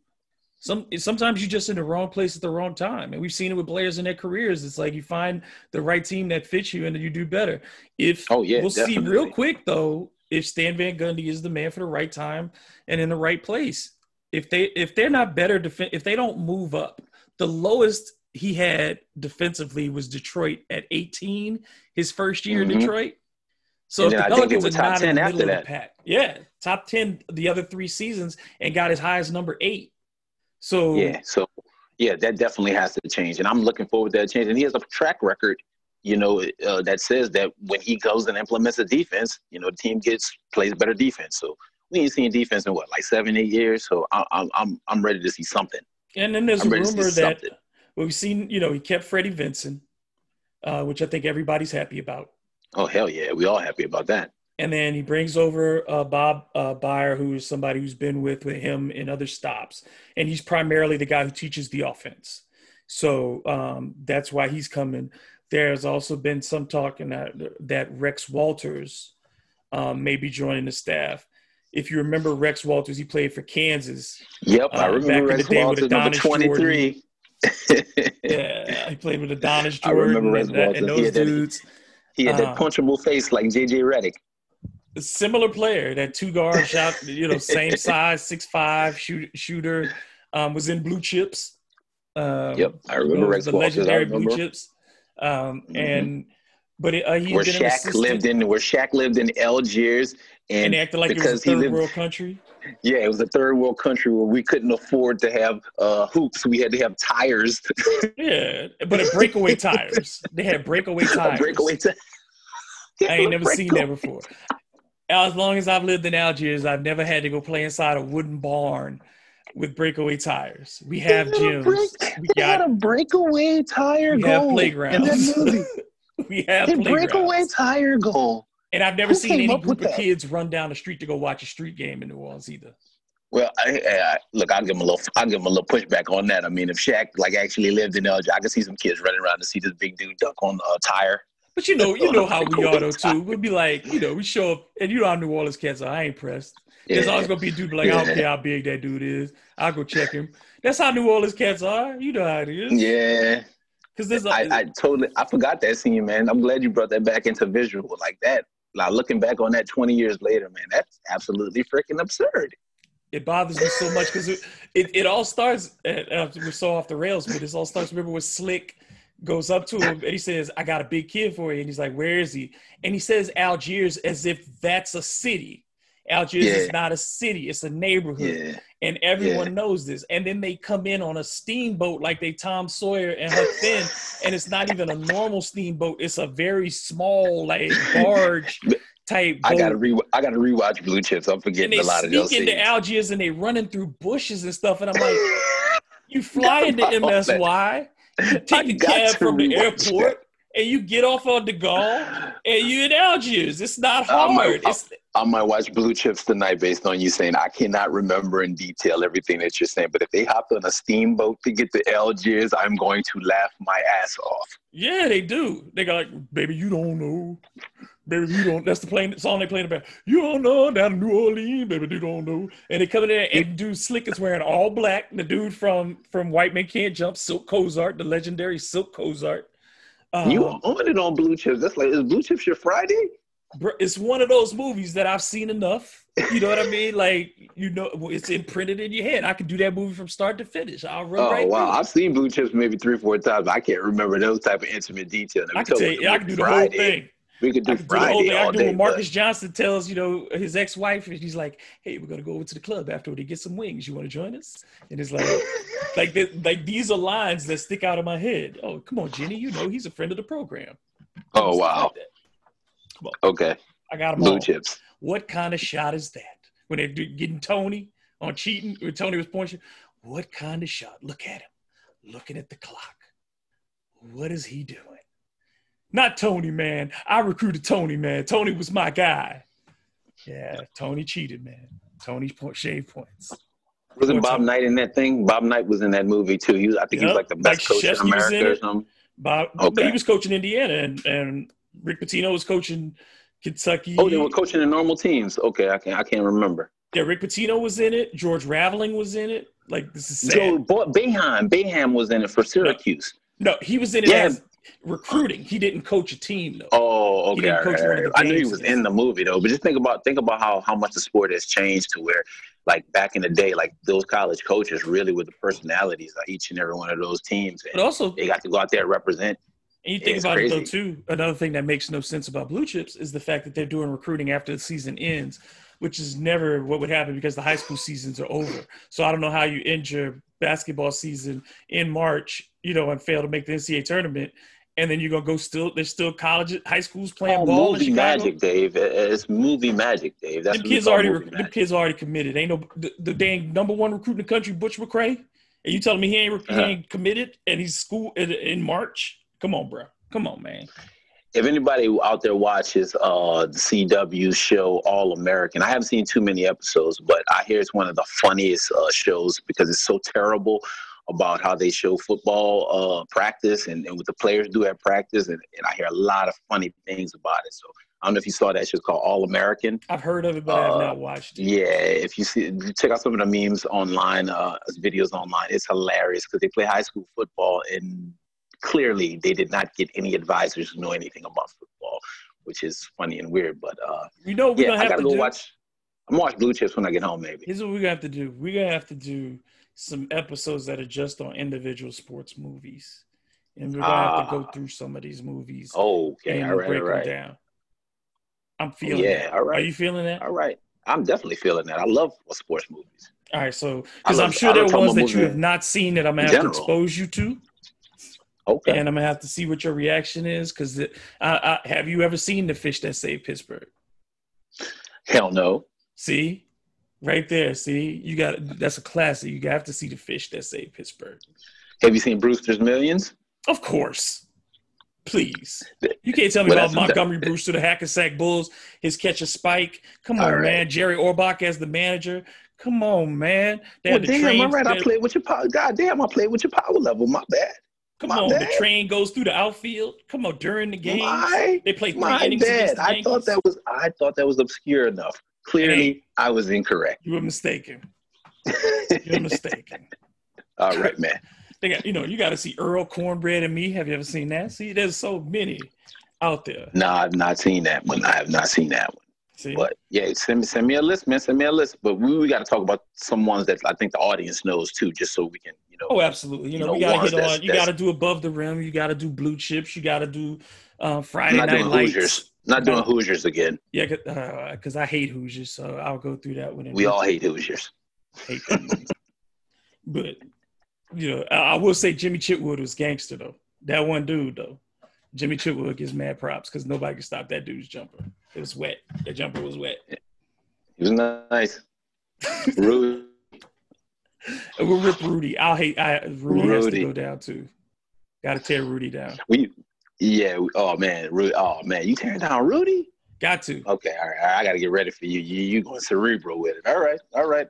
Some sometimes you're just in the wrong place at the wrong time, and we've seen it with players in their careers. It's like you find the right team that fits you, and you do better. If Oh, yeah, we'll see real quick though if Stan Van Gundy is the man for the right time and in the right place. If they if they're not better defen if they don't move up, the lowest he had defensively was Detroit at 18, his first year Mhm. in Detroit. So the I think they Pelicans are top not in 10 the after middle of that. the pack, yeah, top ten the other three seasons and got as high as number eight. So Yeah, so yeah, that definitely has to change, and I'm looking forward to that change. And he has a track record, you know, uh, that says that when he goes and implements a defense, you know, the team gets plays better defense. So we ain't seen defense in what, like seven, eight years. So I, I'm I'm I'm ready to see something. And then there's I'm a ready to see rumor that well, we've seen, you know, he kept Freddie Vinson, uh, which I think everybody's happy about. Oh hell yeah, we all happy about that. And then he brings over uh, Bob uh, Beyer, who is somebody who's been with, with him in other stops. And he's primarily the guy who teaches the offense. So um, that's why he's coming. There's also been some talk in that, that Rex Walters um, may be joining the staff. If you remember Rex Walters, he played for Kansas. Yep, I Uh, in remember the Rex day with Walters, number 23. Yeah, he played with Adonis Jordan. I remember Rex and, that- and Walters. He those had that- dudes. he had that Uh, punchable face like JJ Redick. Similar player, that two guard shot, you know, same size, six five shoot, shooter, um, was in blue chips. Um, Yep, I remember you know, Rex the Walters. Legendary blue chips. Um, Mhm. and but it, uh, he Where had been an Shaq assistant lived in, where Shaq lived in Algiers, and and they acted like it was a third lived- world country. Yeah, it was a third world country where we couldn't afford to have uh, hoops. We had to have tires. Yeah, but a breakaway tires. They had breakaway tires. breakaway tires. I ain't never seen that before. As long as I've lived in Algiers, I've never had to go play inside a wooden barn with breakaway tires. We have gyms. We They had got a breakaway tire we goal have in playgrounds. that movie. we have A breakaway tire goal. And I've never Who seen any group of that? kids run down the street to go watch a street game in New Orleans either. Well, I, I, I- look, I'll give him a little. I'll give him a little pushback on that. I mean, if Shaq like actually lived in Algiers, I could see some kids running around to see this big dude dunk on a tire. But you know, you know how we are though too. We'd be like, you know, we show up, and you know how New Orleans cats are. I ain't pressed. There's Yeah. always gonna be a dude like, I don't care how big that dude is. I'll go check him. That's how New Orleans cats are. You know how it is. Yeah, Because there's a, I, I totally. I forgot that scene, man. I'm glad you brought that back into visual like that. Like looking back on that 20 years later, man, that's absolutely freaking absurd. it bothers me so much because it, it, it all starts at, uh, we're so off the rails but this all starts remember with slick goes up to him and he says i got a big kid for you and he's like where is he and he says algiers as if that's a city algiers is not a city it's a neighborhood Yeah, and everyone Yeah. knows this and then they come in on a steamboat like they tom sawyer and huck finn and it's not even a normal steamboat it's a very small like barge type boat I gotta re. I gotta rewatch Blue Chips. I'm forgetting a lot of those sneak into. Algiers and they running through bushes and stuff. And I'm like, you fly into. MSY, take a cab from the airport and you get off on the Gaulle and you in Algiers. It's not Um, I- hard. It's, I might watch Blue Chips tonight based on you saying I cannot remember in detail everything that you're saying. But if they hopped on a steamboat to get to Algiers, I'm going to laugh my ass off. yeah, they do. They go like, baby, you don't know. Baby, you don't. That's the play, song they playing about. You don't know down in New Orleans, baby, you don't know. And they come in there and dude Slick is wearing all black. The dude from from White Man Can't Jump, Cylk Cozart, the legendary Cylk Cozart. Uh, You on it on Blue Chips. That's like is Blue Chips your Friday? Bro, it's one of those movies that I've seen enough. You know what I mean? Like, you know, it's imprinted in your head. I can do that movie from start to finish. I'll run Oh right wow. I've seen Blue Chips maybe three, four times. I can't remember those type of intimate detail. I can tell you, I can do the whole thing. We could do I do the Friday whole thing. I all do day. what but- Marcus Johnson tells, you know, his ex-wife, and he's like, "Hey, we're gonna go over to the club afterward to get some wings. You want to join us?" And it's like, like, the, like these are lines that stick out of my head. Oh, come on, Jenny, you know he's a friend of the program. Oh wow. like. Okay. I got him Blue all. Chips. What kind of shot is that? When they're getting Tony on cheating, when Tony was pointing, what kind of shot? Look at him, looking at the clock. What is he doing? Not Tony, man. I recruited Tony, man. Tony was my guy. Yeah, Tony cheated, man. Tony point, shave points. Wasn't Bob up? Knight in that thing? Bob Knight was in that movie too. He was, I think he was like the best Mike coach in was in America or something. Bob, but Okay. he was coaching Indiana, and, and Rick Pitino was coaching Kentucky. Oh, they were coaching the normal teams. Okay, I can't I can't remember. yeah, Rick Pitino was in it. George Raveling was in it. Like this is sad. Joe Bo- Boeheim, Boeheim was in it for Syracuse. No, he was in it Yeah. as recruiting. He didn't coach a team though. Oh, He okay. didn't coach right, one of all the right. I knew he was in the movie though, but just think about think about how how much the sport has changed to where, like back in the day, like those college coaches really were the personalities of each and every one of those teams, But also, they got to go out there and represent. and you think it's about it though too. Another thing that makes no sense about blue chips is the fact that they're doing recruiting after the season ends, which is never what would happen because the high school seasons are over. So I don't know how you end your basketball season in March, you know, and fail to make the NCAA tournament. And then you're gonna go still. There's still college, high schools playing Oh, ball movie magic, Dave. It's movie magic, Dave. That's we kids already, them kids already committed. Ain't no the, the dang number one recruit in the country, Butch McRae. And you telling me he ain't Uh-huh. ain't committed and he's school in, in March? Come on, bro. Come on, man. if anybody out there watches uh the CW show All American, I haven't seen too many episodes, but I hear it's one of the funniest uh, shows because it's so terrible about how they show football uh practice and, and what the players do at practice and, and I hear a lot of funny things about it. So I don't know if you saw that show's called All American. I've heard of it, but I have Uh, not watched it. Yeah, if you see check out some of the memes online, uh videos online, it's hilarious because they play high school football and clearly they did not get any advisors who know anything about football, which is funny and weird. But uh, You know we're yeah, I have gotta to go do? watch. I'm gonna watch Blue Chips when I get home, maybe. Here's what we're gonna have to do. We're gonna have to do some episodes that are just on individual sports movies. And we're gonna have to go Ah. through some of these movies Oh, Okay, and all right, break all them down. I'm feeling Yeah, that. all right. Are you feeling that? all right. I'm definitely feeling that. I love sports movies. All right, so because I'm sure there are ones that you have not seen that I'm gonna have to expose you to. Okay. and I'm gonna have to see what your reaction is. Because uh, uh, have you ever seen the fish that saved Pittsburgh? Hell no. See, right there. See, you got that's a classic. You have to see the fish that saved Pittsburgh. Have you seen Brewster's Millions? Of course. Please. You can't tell me Well, about Montgomery Brewster, the Hackensack Bulls, his catch a spike. Come on, right. man. Jerry Orbach as the manager. Come on, man. They Well, damn, train- all right. I played with your power. God damn, I played with your power level. My bad. Come my on, bad. the train goes through the outfield. Come on, during the game. They play three my innings bad. I thought that was. I thought that was obscure enough. Clearly, I was incorrect. You were mistaken. You're mistaken. all right, man. They got, you know, you got to see Earl Cornbread and Me. Have you ever seen that? See, there's so many out there. No, I've not seen that one. I have not seen that one. See, But yeah, send me send me a list, man. Send me a list. But we, we got to talk about some ones that I think the audience knows too, just so we can, you know. oh, absolutely. You know, You we got to hit on. You got to do above the rim. You got to do blue chips. You got to do uh, Friday Night Lights. Hoosiers. Not doing Hoosiers again. Yeah, because uh, I hate Hoosiers, so I'll go through that one. We all hate Hoosiers. hate but you know, I, I will say Jimmy Chitwood was gangster though. That one dude though, Jimmy Chitwood gets mad props because nobody can stop that dude's jumper. It was wet. The jumper was wet. He was nice. Rudy. We'll rip Rudy. I'll hate. I, Rudy has to go down too. Got to tear Rudy down. We, yeah. Oh man, Rudy. Oh man, you tearing down Rudy? Got to. Okay, all right. all right, I got to get ready for you. You you going cerebral with it? All right, all right.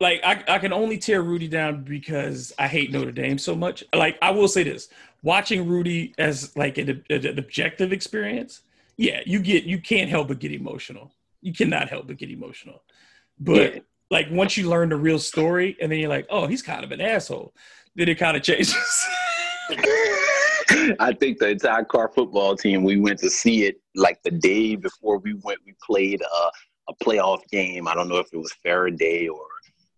Like I, I can only tear Rudy down because I hate Notre Dame so much. Like I will say this: watching Rudy as like an, an objective experience, yeah, you get you can't help but get emotional. You cannot help but get emotional. But Yeah. like once you learn the real story, and then you're like, oh, he's kind of an asshole. Then it kind of changes. I think the entire car football team we went to see it like the day before we went. We played a, a playoff game. I don't know if it was Faraday or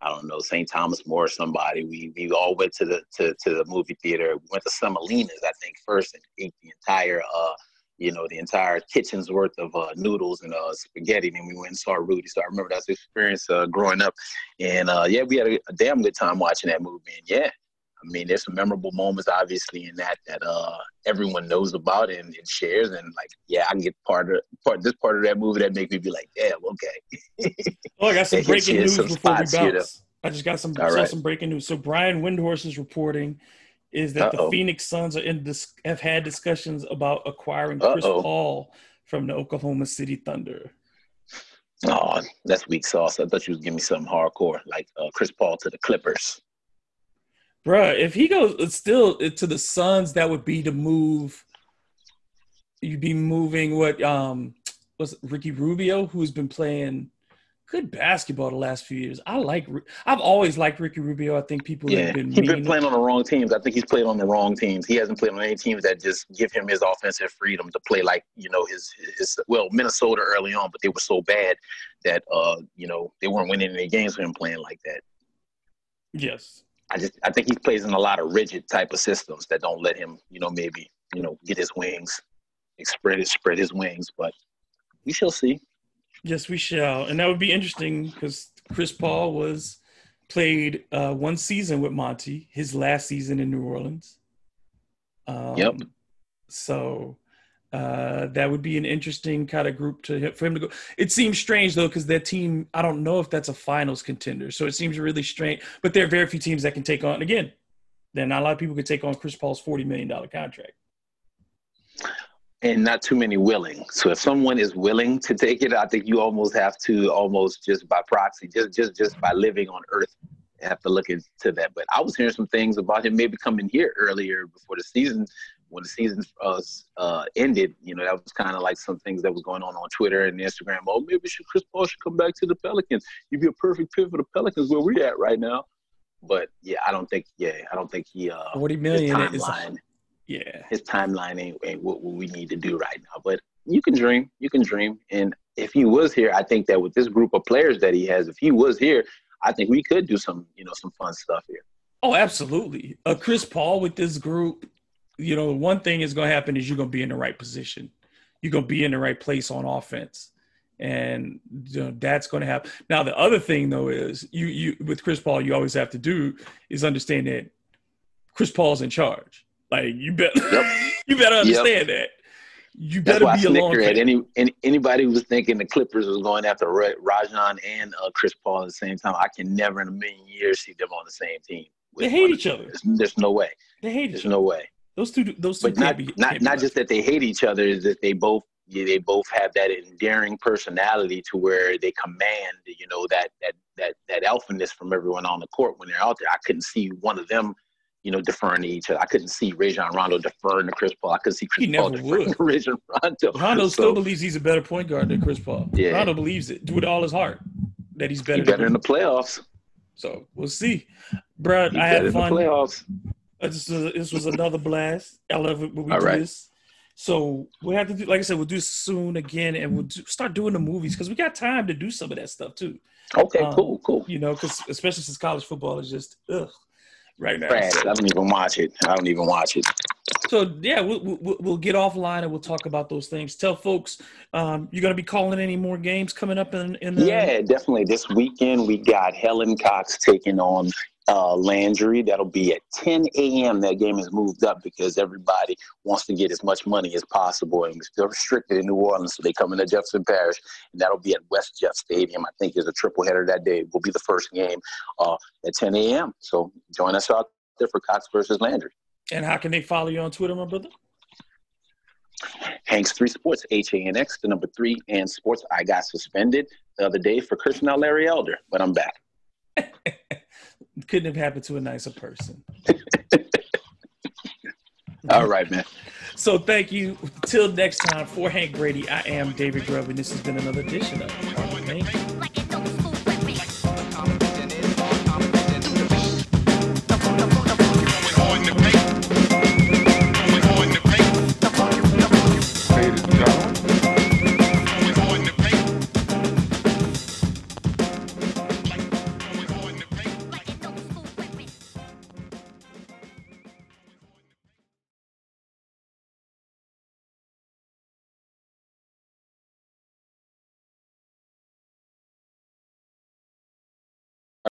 I don't know St. Thomas More or somebody. We we all went to the to, to the movie theater. We went to Semolina's I think first and ate the entire uh you know the entire kitchen's worth of uh, noodles and uh, spaghetti. And we went and saw Rudy. So I remember that experience uh, growing up. And uh, yeah, we had a, a damn good time watching that movie. And yeah, I mean, there's some memorable moments, obviously, in that that uh, everyone knows about and, and shares. And like, yeah, I can get part of part this part of that movie that make me be like, damn, okay. Oh, I got some breaking news some before we spots, you know. bounce. I just got some saw right. some breaking news. So Brian Windhorst is reporting is that the Uh-oh. Phoenix Suns are in this have had discussions about acquiring Chris Uh-oh. Paul from the Oklahoma City Thunder. oh, that's weak sauce. I thought you was giving me something hardcore, like uh, Chris Paul to the Clippers. Bruh, if he goes still to the Suns, that would be to move. You'd be moving what um was it Ricky Rubio, who's been playing good basketball the last few years. I like I've always liked Ricky Rubio. I think people Yeah, have been he's been playing on the wrong teams. I think he's played on the wrong teams. He hasn't played on any teams that just give him his offensive freedom to play like you know his his. Well, Minnesota early on, but they were so bad that uh you know they weren't winning any games with him playing like that. yes. I just I think he plays in a lot of rigid type of systems that don't let him you know maybe you know get his wings, spread his spread his wings. But we shall see. Yes, we shall, and that would be interesting because Chris Paul was played uh, one season with Monty, his last season in New Orleans. Um, Yep. So uh, that would be an interesting kind of group to for him to go. It seems strange though because their team, I don't know if that's a finals contender, so it seems really strange. But there are very few teams that can take on. Again, then not a lot of people can take on Chris Paul's forty million dollar contract. and not too many willing. So if someone is willing to take it, I think you almost have to almost just by proxy, just just just by living on Earth, have to look into that. But I was hearing some things about him maybe coming here earlier before the season. When the season uh, uh, ended, you know that was kind of like some things that was going on on Twitter and Instagram. Oh, maybe should Chris Paul should come back to the Pelicans. You'd be a perfect fit for the Pelicans where we're at right now. But yeah, I don't think. Yeah, I don't think he. Uh, Forty his million is timeline yeah. his timeline ain't, ain't what we need to do right now. But you can dream, you can dream. And if he was here, I think that with this group of players that he has, if he was here, I think we could do some, you know, some fun stuff here. Oh, absolutely. Uh, Chris Paul with this group, you know, one thing is going to happen is you're going to be in the right position. You're going to be in the right place on offense. And you know, that's going to happen. Now, the other thing though is you you with Chris Paul, you always have to do is understand that Chris Paul's in charge. Like you better you better understand that. You That's better why I be a long at any, any anybody who was thinking the Clippers was going after Rajon and uh, Chris Paul at the same time. I can never in a million years see them on the same team. They hate each other. There's, there's no way. They hate each There's other. no way. Those two those two but not be not not just that they hate each other is that they both yeah, they both have that endearing personality to where they command you know that that that that alphaness from everyone on the court when they're out there. I couldn't see one of them. You know, deferring to each other. I couldn't see Rajon Rondo deferring to Chris Paul. I couldn't see Chris He Paul never deferring would. to Rajon Rondo. Rondo So, still believes he's a better point guard than Chris Paul. Yeah. Rondo believes it with all his heart that he's better. he better in the playoffs. So we'll see, Brad. He I had in the fun. playoffs. This was, this was another blast. I love it when we All do right. this. So we have to do, like I said, we'll do this soon again, and we'll do, start doing the movies because we got time to do some of that stuff too. Okay, Um, cool, cool. You know, because especially since college football is just ugh right now. Trash. I don't even watch it. I don't even watch it. So yeah, we'll, we'll we'll get offline and we'll talk about those things. Tell folks um, you're gonna be calling any more games coming up in in the Yeah, definitely. This weekend we got Helen Cox taking on uh, Landry. That'll be at 10 a.m. That game has moved up because everybody wants to get as much money as possible, and still restricted in New Orleans, so they come into Jefferson Parish, and that'll be at West Jeff Stadium. I think is a triple header that day. Will be the first game uh, at 10 a.m. So join us out there for Cox versus Landry. And how can they follow you on Twitter, my brother? Hanks Three Sports, H A N X, the number three and sports. I got suspended the other day for cursing out Larry Elder, but I'm back. Couldn't have happened to a nicer person. All right, man. So thank you. Till next time, for Hank Brady, I am David Grubb, and this has been another edition of Thank You.